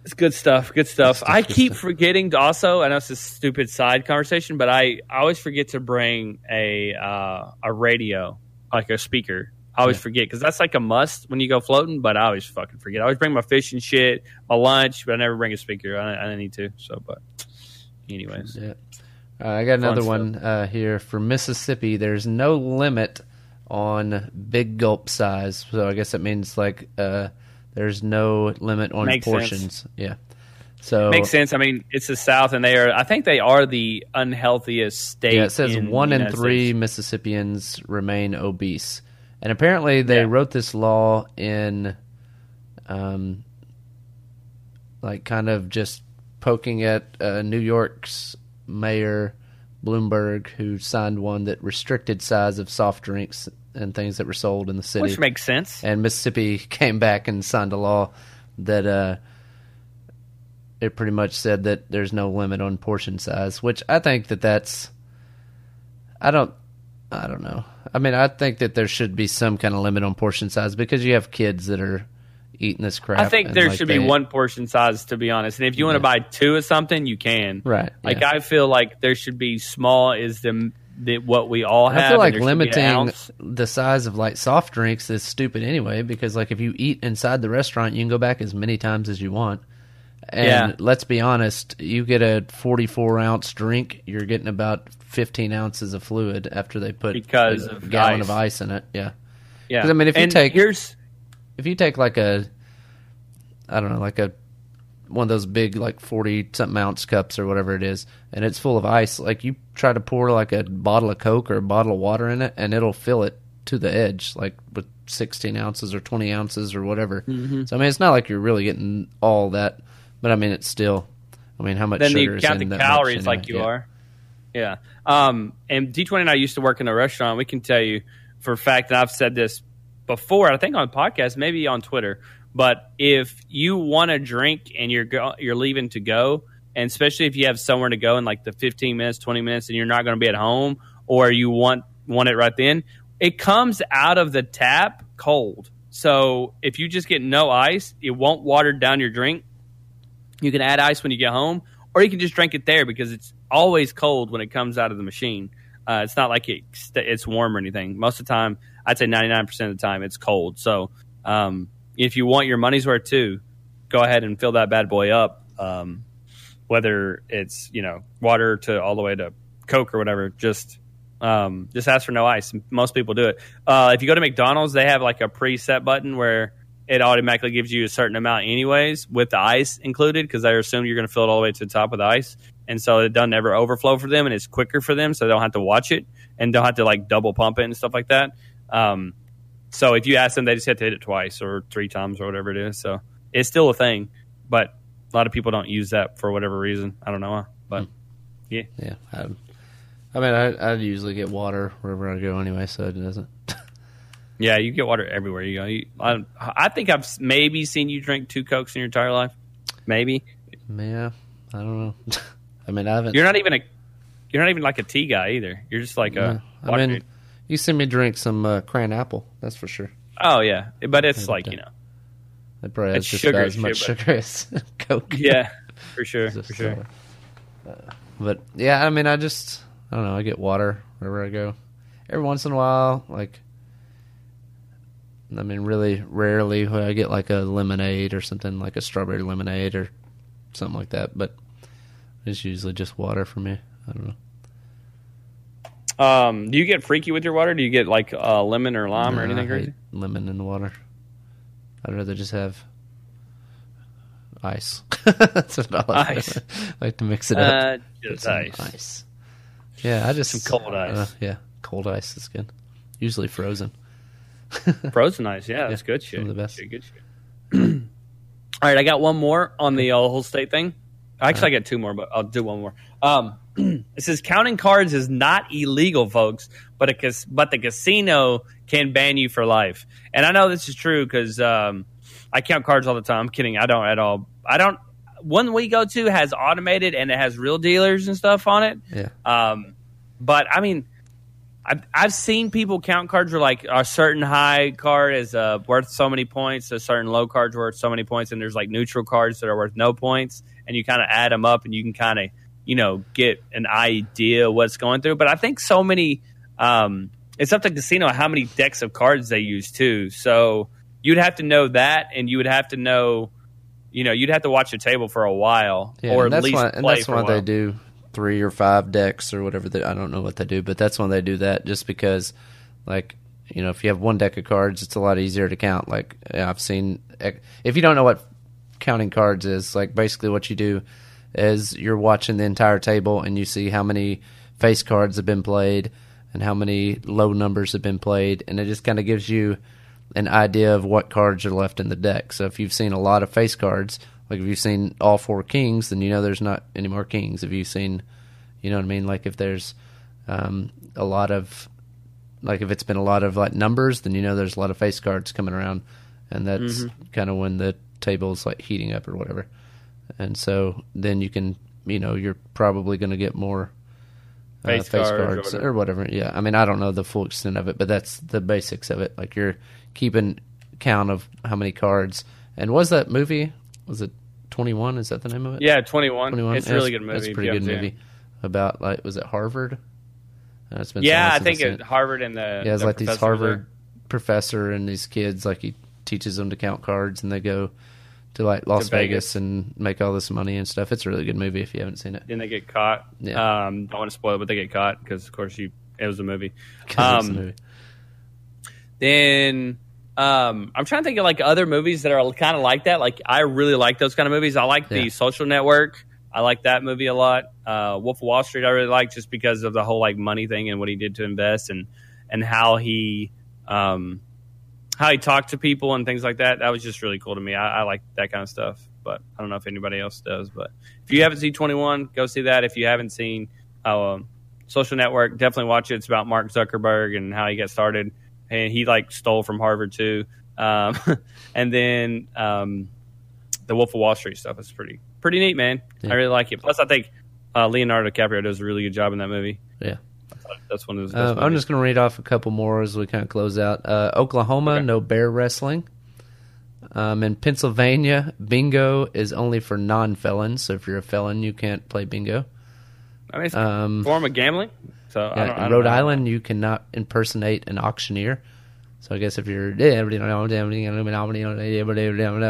Speaker 1: it's good stuff. Good stuff.
Speaker 2: stuff,
Speaker 1: I
Speaker 2: good
Speaker 1: keep
Speaker 2: stuff.
Speaker 1: forgetting to also. I know it's a stupid side conversation, but I, I always forget to bring a uh, a radio, like a speaker. I always
Speaker 2: Yeah.
Speaker 1: forget because that's like a must when you go floating. But I always fucking forget. I always bring my fish and shit, my lunch, but I never bring a speaker. I, I need to. So, but anyways,
Speaker 2: Yeah. Uh, I got another one uh, here for Mississippi. There's no limit on big gulp size, so I guess that means like uh, there's no limit on
Speaker 1: Makes sense.
Speaker 2: portions. Yeah. So
Speaker 1: makes sense. I mean, it's the South, and they are. I think they are the unhealthiest state.
Speaker 2: Yeah, it says
Speaker 1: in
Speaker 2: one in three
Speaker 1: States.
Speaker 2: Mississippians remain obese, and apparently they
Speaker 1: Yeah.
Speaker 2: wrote this law in, um, like kind of just poking at uh, New York's mayor Bloomberg, who signed one that restricted size of soft drinks and things that were sold in the city.
Speaker 1: which makes sense.
Speaker 2: and Mississippi came back and signed a law that uh, it pretty much said that there's no limit on portion size, which I think that that's I don't I don't know. I mean, I think that there should be some kind of limit on portion size because you have kids that are eating this crap.
Speaker 1: I think there
Speaker 2: like,
Speaker 1: should
Speaker 2: they-
Speaker 1: be one portion size, to be honest. And if you want to buy two of something, you can.
Speaker 2: right.
Speaker 1: Like
Speaker 2: yeah.
Speaker 1: I feel like there should be small is the, the what we all have.
Speaker 2: I feel like
Speaker 1: and there should be an
Speaker 2: limiting the size of like soft drinks is stupid anyway because like if you eat inside the restaurant, you can go back as many times as you want. And
Speaker 1: Yeah.
Speaker 2: let's be honest, you get a 44 ounce drink, you're getting about 15 ounces of fluid after they put
Speaker 1: Because
Speaker 2: a
Speaker 1: of
Speaker 2: gallon
Speaker 1: ice.
Speaker 2: of ice in it. Yeah.
Speaker 1: Yeah.
Speaker 2: I mean, if you take-
Speaker 1: here's
Speaker 2: If you take like a, I don't know, like a one of those big like 40 something ounce cups or whatever it is, and it's full of ice, like you try to pour like a bottle of Coke or a bottle of water in it, and it'll fill it to the edge, like with 16 ounces or 20 ounces or whatever.
Speaker 1: Mm-hmm.
Speaker 2: So I mean, it's not like you're really getting all that, but I mean, it's still. I mean, how much
Speaker 1: then
Speaker 2: sugar
Speaker 1: you
Speaker 2: is
Speaker 1: count
Speaker 2: in
Speaker 1: the calories
Speaker 2: anyway?
Speaker 1: like you
Speaker 2: Yeah.
Speaker 1: are. Yeah. Um, and D20 and I used to work in a restaurant. We can tell you for a fact, and I've said this before, I think on podcast, maybe on Twitter, but if you want a drink and you're go- you're leaving to go, and especially if you have somewhere to go in like the 15 minutes, 20 minutes, and you're not going to be at home, or you want want it right then, it comes out of the tap cold. So if you just get no ice, it won't water down your drink. You can add ice when you get home, or you can just drink it there because it's always cold when it comes out of the machine. Uh, it's not like it, it's warm or anything. Most of the time, I'd say 99% of the time, it's cold. So um, if you want your money's worth too, go ahead and fill that bad boy up. Um, whether it's you know water to all the way to Coke or whatever, just um, just ask for no ice. Most people do it. Uh, if you go to McDonald's, they have like a preset button where it automatically gives you a certain amount anyways with the ice included because they assume you're going to fill it all the way to the top with ice and so it doesn't ever overflow for them and it's quicker for them so they don't have to watch it and don't have to like double pump it and stuff like that um, so if you ask them they just have to hit it twice or three times or whatever it is so it's still a thing but a lot of people don't use that for whatever reason i don't know why but hmm. yeah
Speaker 2: Yeah, I, I mean, I, I usually get water wherever I go anyway, so it doesn't.
Speaker 1: yeah you get water everywhere you go you, I, I think i've maybe seen you drink two cokes in your entire life maybe
Speaker 2: yeah, I don't know. I mean, I haven't.
Speaker 1: You're not even a you're not even like a tea guy either. You're just like
Speaker 2: Yeah.
Speaker 1: a
Speaker 2: I
Speaker 1: water
Speaker 2: mean. You see me drink some uh, cran apple. That's for sure.
Speaker 1: oh yeah, but it's like you know,
Speaker 2: It probably has just
Speaker 1: sugar
Speaker 2: as much sugar as Coke.
Speaker 1: yeah, for sure, for sure.
Speaker 2: uh, but yeah, I mean, I just I don't know. I get water wherever I go. Every once in a while, like I mean, really rarely I get like a lemonade or something like a strawberry lemonade or something like that. But it's usually just water for me. I don't know.
Speaker 1: Um, do you get freaky with your water? Do you get like uh, lemon or lime or anything crazy?
Speaker 2: lemon in the water. I'd rather just have ice. That's what I like.
Speaker 1: Ice.
Speaker 2: I like to mix it up.
Speaker 1: Uh, just
Speaker 2: some
Speaker 1: ice.
Speaker 2: Yeah, I just
Speaker 1: Some cold ice.
Speaker 2: uh, yeah, cold ice is good. Usually frozen.
Speaker 1: Frozen ice, yeah, that's good shit.
Speaker 2: the best.
Speaker 1: Good shit. All right, I got one more on the uh, whole state thing. Actually, I got two more, but I'll do one more. Um, it says counting cards is not illegal, folks, but a cas- but the casino can ban you for life. And I know this is true because um, I count cards all the time. I'm kidding. I don't at all. I don't. One we go to has automated and it has real dealers and stuff on it.
Speaker 2: Yeah,
Speaker 1: Um, but I mean, I've, I've seen people count cards where like a certain high card is uh, worth so many points, a certain low card's worth so many points, and there's like neutral cards that are worth no points, and you kind of add them up and you can kind of you know get an idea what's going through. But I think so many, um, it's up to casino how many decks of cards they use too. So you'd have to know that, and you would have to know. You know, you'd have to watch the table for a while,
Speaker 2: yeah.
Speaker 1: or at
Speaker 2: that's
Speaker 1: least
Speaker 2: why, and that's why they do three or five decks or whatever. They, I don't know what they do, but that's when they do that. Just because, like, you know, if you have one deck of cards, it's a lot easier to count. Like I've seen, if you don't know what counting cards is, like basically what you do is you're watching the entire table and you see how many face cards have been played and how many low numbers have been played, and it just kind of gives you an idea of what cards are left in the deck. So if you've seen a lot of face cards, like if you've seen all four kings, then you know there's not any more kings. If you've seen, you know what I mean, like if there's um, a lot of, like if it's been a lot of like numbers, then you know there's a lot of face cards coming around, and that's kind of when the table's like heating up or whatever. And so then you can, you know, you're probably going to get more uh,
Speaker 1: Face
Speaker 2: face,
Speaker 1: cards or whatever.
Speaker 2: or whatever. Yeah, I mean, I don't know the full extent of it, but that's the basics of it. Like you're keeping count of how many cards. And was that movie? Was it Twenty One? Is that the name of it?
Speaker 1: Yeah, 21.
Speaker 2: 21.
Speaker 1: It's a really good movie.
Speaker 2: That's a pretty good movie about like was it Harvard? Uh, it's been
Speaker 1: Yeah, I think
Speaker 2: seen
Speaker 1: it, Harvard and the
Speaker 2: yeah, it's
Speaker 1: the
Speaker 2: like these
Speaker 1: was there.
Speaker 2: Harvard professor and these kids like he teaches them to count cards and they go to like Las
Speaker 1: To
Speaker 2: Vegas.
Speaker 1: Vegas.
Speaker 2: and make all this money and stuff. It's a really good movie if you haven't seen it.
Speaker 1: Then they get caught.
Speaker 2: Yeah.
Speaker 1: Um, don't want to spoil it, but they get caught because, of course, you it was a movie.
Speaker 2: it's a
Speaker 1: Um,
Speaker 2: movie.
Speaker 1: Then um, I'm trying to think of like other movies that are kind of like that. Like I really like those kind of movies. I like
Speaker 2: Yeah.
Speaker 1: the Social Network. I like that movie a lot. Uh, Wolf of Wall Street I really like just because of the whole like money thing and what he did to invest and and how he um, how he talked to people and things like that. That was just really cool to me. I, I like that kind of stuff. But I don't know if anybody else does. But if you haven't seen 21, go see that. If you haven't seen uh, um, Social Network, definitely watch it. It's about Mark Zuckerberg and how he got started. And he like stole from Harvard too. Um, and then um, the Wolf of Wall Street stuff is pretty pretty neat, man.
Speaker 2: Yeah.
Speaker 1: I really like it. Plus, I think uh, Leonardo DiCaprio does a really good job in that movie.
Speaker 2: Yeah.
Speaker 1: That's one of his.
Speaker 2: Uh, I'm just going to read off a couple more as we kind of close out. Uh, Oklahoma,
Speaker 1: Okay.
Speaker 2: no bear wrestling. Um, in Pennsylvania, bingo is only for non felons. So if you're a felon, you can't play bingo.
Speaker 1: I mean,
Speaker 2: Um,
Speaker 1: form of gambling. So I don't, I don't
Speaker 2: Rhode
Speaker 1: know.
Speaker 2: Island, you cannot impersonate an auctioneer. So I guess if you're yeah,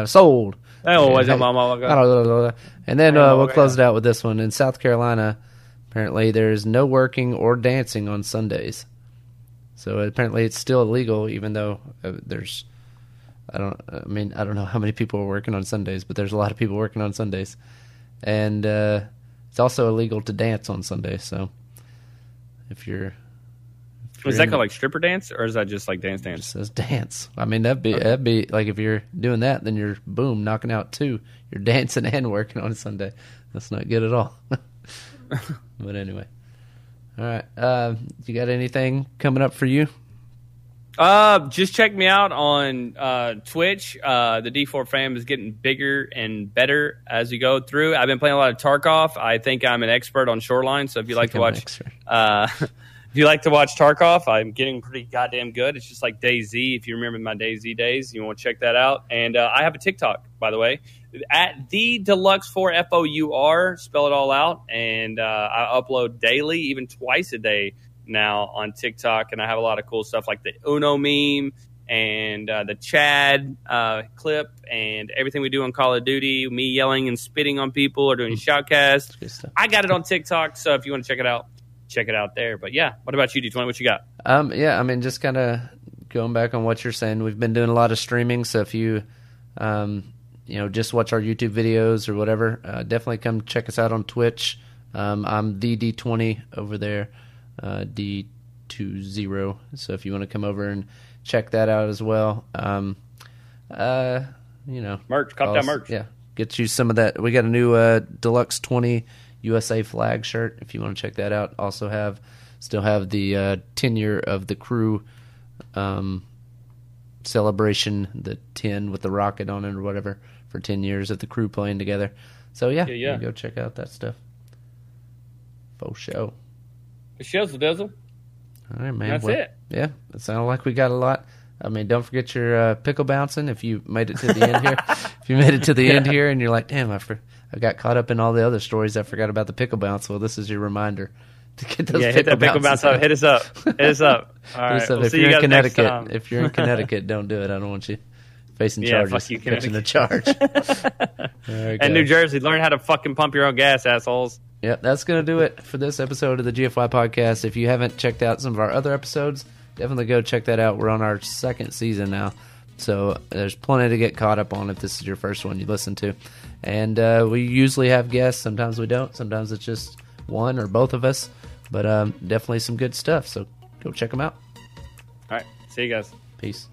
Speaker 2: sold.
Speaker 1: Was
Speaker 2: Hey,
Speaker 1: it Mama?
Speaker 2: And then uh, we'll close it out with this one. In South Carolina, apparently there's no working or dancing on Sundays. So apparently it's still illegal, even though uh, there's I don't. I mean, I don't know how many people are working on Sundays, but there's a lot of people working on Sundays, and uh, it's also illegal to dance on Sunday. So if you're, if
Speaker 1: Is
Speaker 2: you're
Speaker 1: that called like stripper dance, or is that just like dance dance?
Speaker 2: says dance. I mean, that'd be that'd be like if you're doing that, then you're boom knocking out two. You're dancing and working on Sunday. That's not good at all. but anyway, all right. Uh, you got anything coming up for you?
Speaker 1: Uh, just check me out on uh, Twitch. Uh, the D4 fam is getting bigger and better as we go through. I've been playing a lot of Tarkov. I think I'm an expert on Shoreline. So if you like to
Speaker 2: I'm
Speaker 1: watch, uh, if you like to watch Tarkov, I'm getting pretty goddamn good. It's just like DayZ. If you remember my DayZ days, you want to check that out. And uh, I have a TikTok, by the way, at the Deluxe Four F O U R. Spell it all out. And uh, I upload daily, even twice a day now on TikTok, and I have a lot of cool stuff like the Uno meme and uh, the Chad uh, clip and everything we do on Call of Duty. Me yelling and spitting on people or doing shoutcasts. I got it on TikTok, so if you want to check it out, check it out there. But yeah, what about you, D20? What you got?
Speaker 2: Um, yeah, I mean, just kind of going back on what you're saying. We've been doing a lot of streaming, so if you, um, you know, just watch our YouTube videos or whatever, uh, definitely come check us out on Twitch. Um, I'm the D20 over there, uh, D20. So if you want to come over and check that out as well, um, uh, you know,
Speaker 1: Merch, cop that merch.
Speaker 2: Yeah, get you some of that. We got a new uh, deluxe twenty USA flag shirt. If you want to check that out, also have still have the uh, tenure of the crew um, celebration, the ten with the rocket on it or whatever for ten years of the crew playing together. So yeah,
Speaker 1: Yeah, yeah.
Speaker 2: you go check out that stuff. Faux show.
Speaker 1: The shizzle dizzle.
Speaker 2: All right, man.
Speaker 1: That's
Speaker 2: Well,
Speaker 1: it.
Speaker 2: Yeah, it sounded like we got a lot. I mean, don't forget your uh, pickle bouncing. If you made it to the end here, if you made it to the end here, and you're like, "Damn, I, for- I got caught up in all the other stories. I forgot about the pickle bounce." Well, this is your reminder to get those.
Speaker 1: yeah, hit that pickle bounce up. Hit us up. Hit us up. All right.
Speaker 2: us up.
Speaker 1: We'll
Speaker 2: if you're
Speaker 1: you
Speaker 2: in
Speaker 1: guys next
Speaker 2: Connecticut, if you're in Connecticut, don't do it. I don't want you facing
Speaker 1: Yeah,
Speaker 2: charges.
Speaker 1: fuck you,
Speaker 2: catching a charge. There
Speaker 1: And. New Jersey, learn how to fucking pump your own gas, assholes.
Speaker 2: Yep, that's going to do it for this episode of the GFY podcast. If you haven't checked out some of our other episodes, definitely go check that out. We're on our second season now. So there's plenty to get caught up on if this is your first one you listen to. And uh, we usually have guests. Sometimes we don't. Sometimes it's just one or both of us. But um, definitely some good stuff. So go check them out.
Speaker 1: All right. See you guys.
Speaker 2: Peace.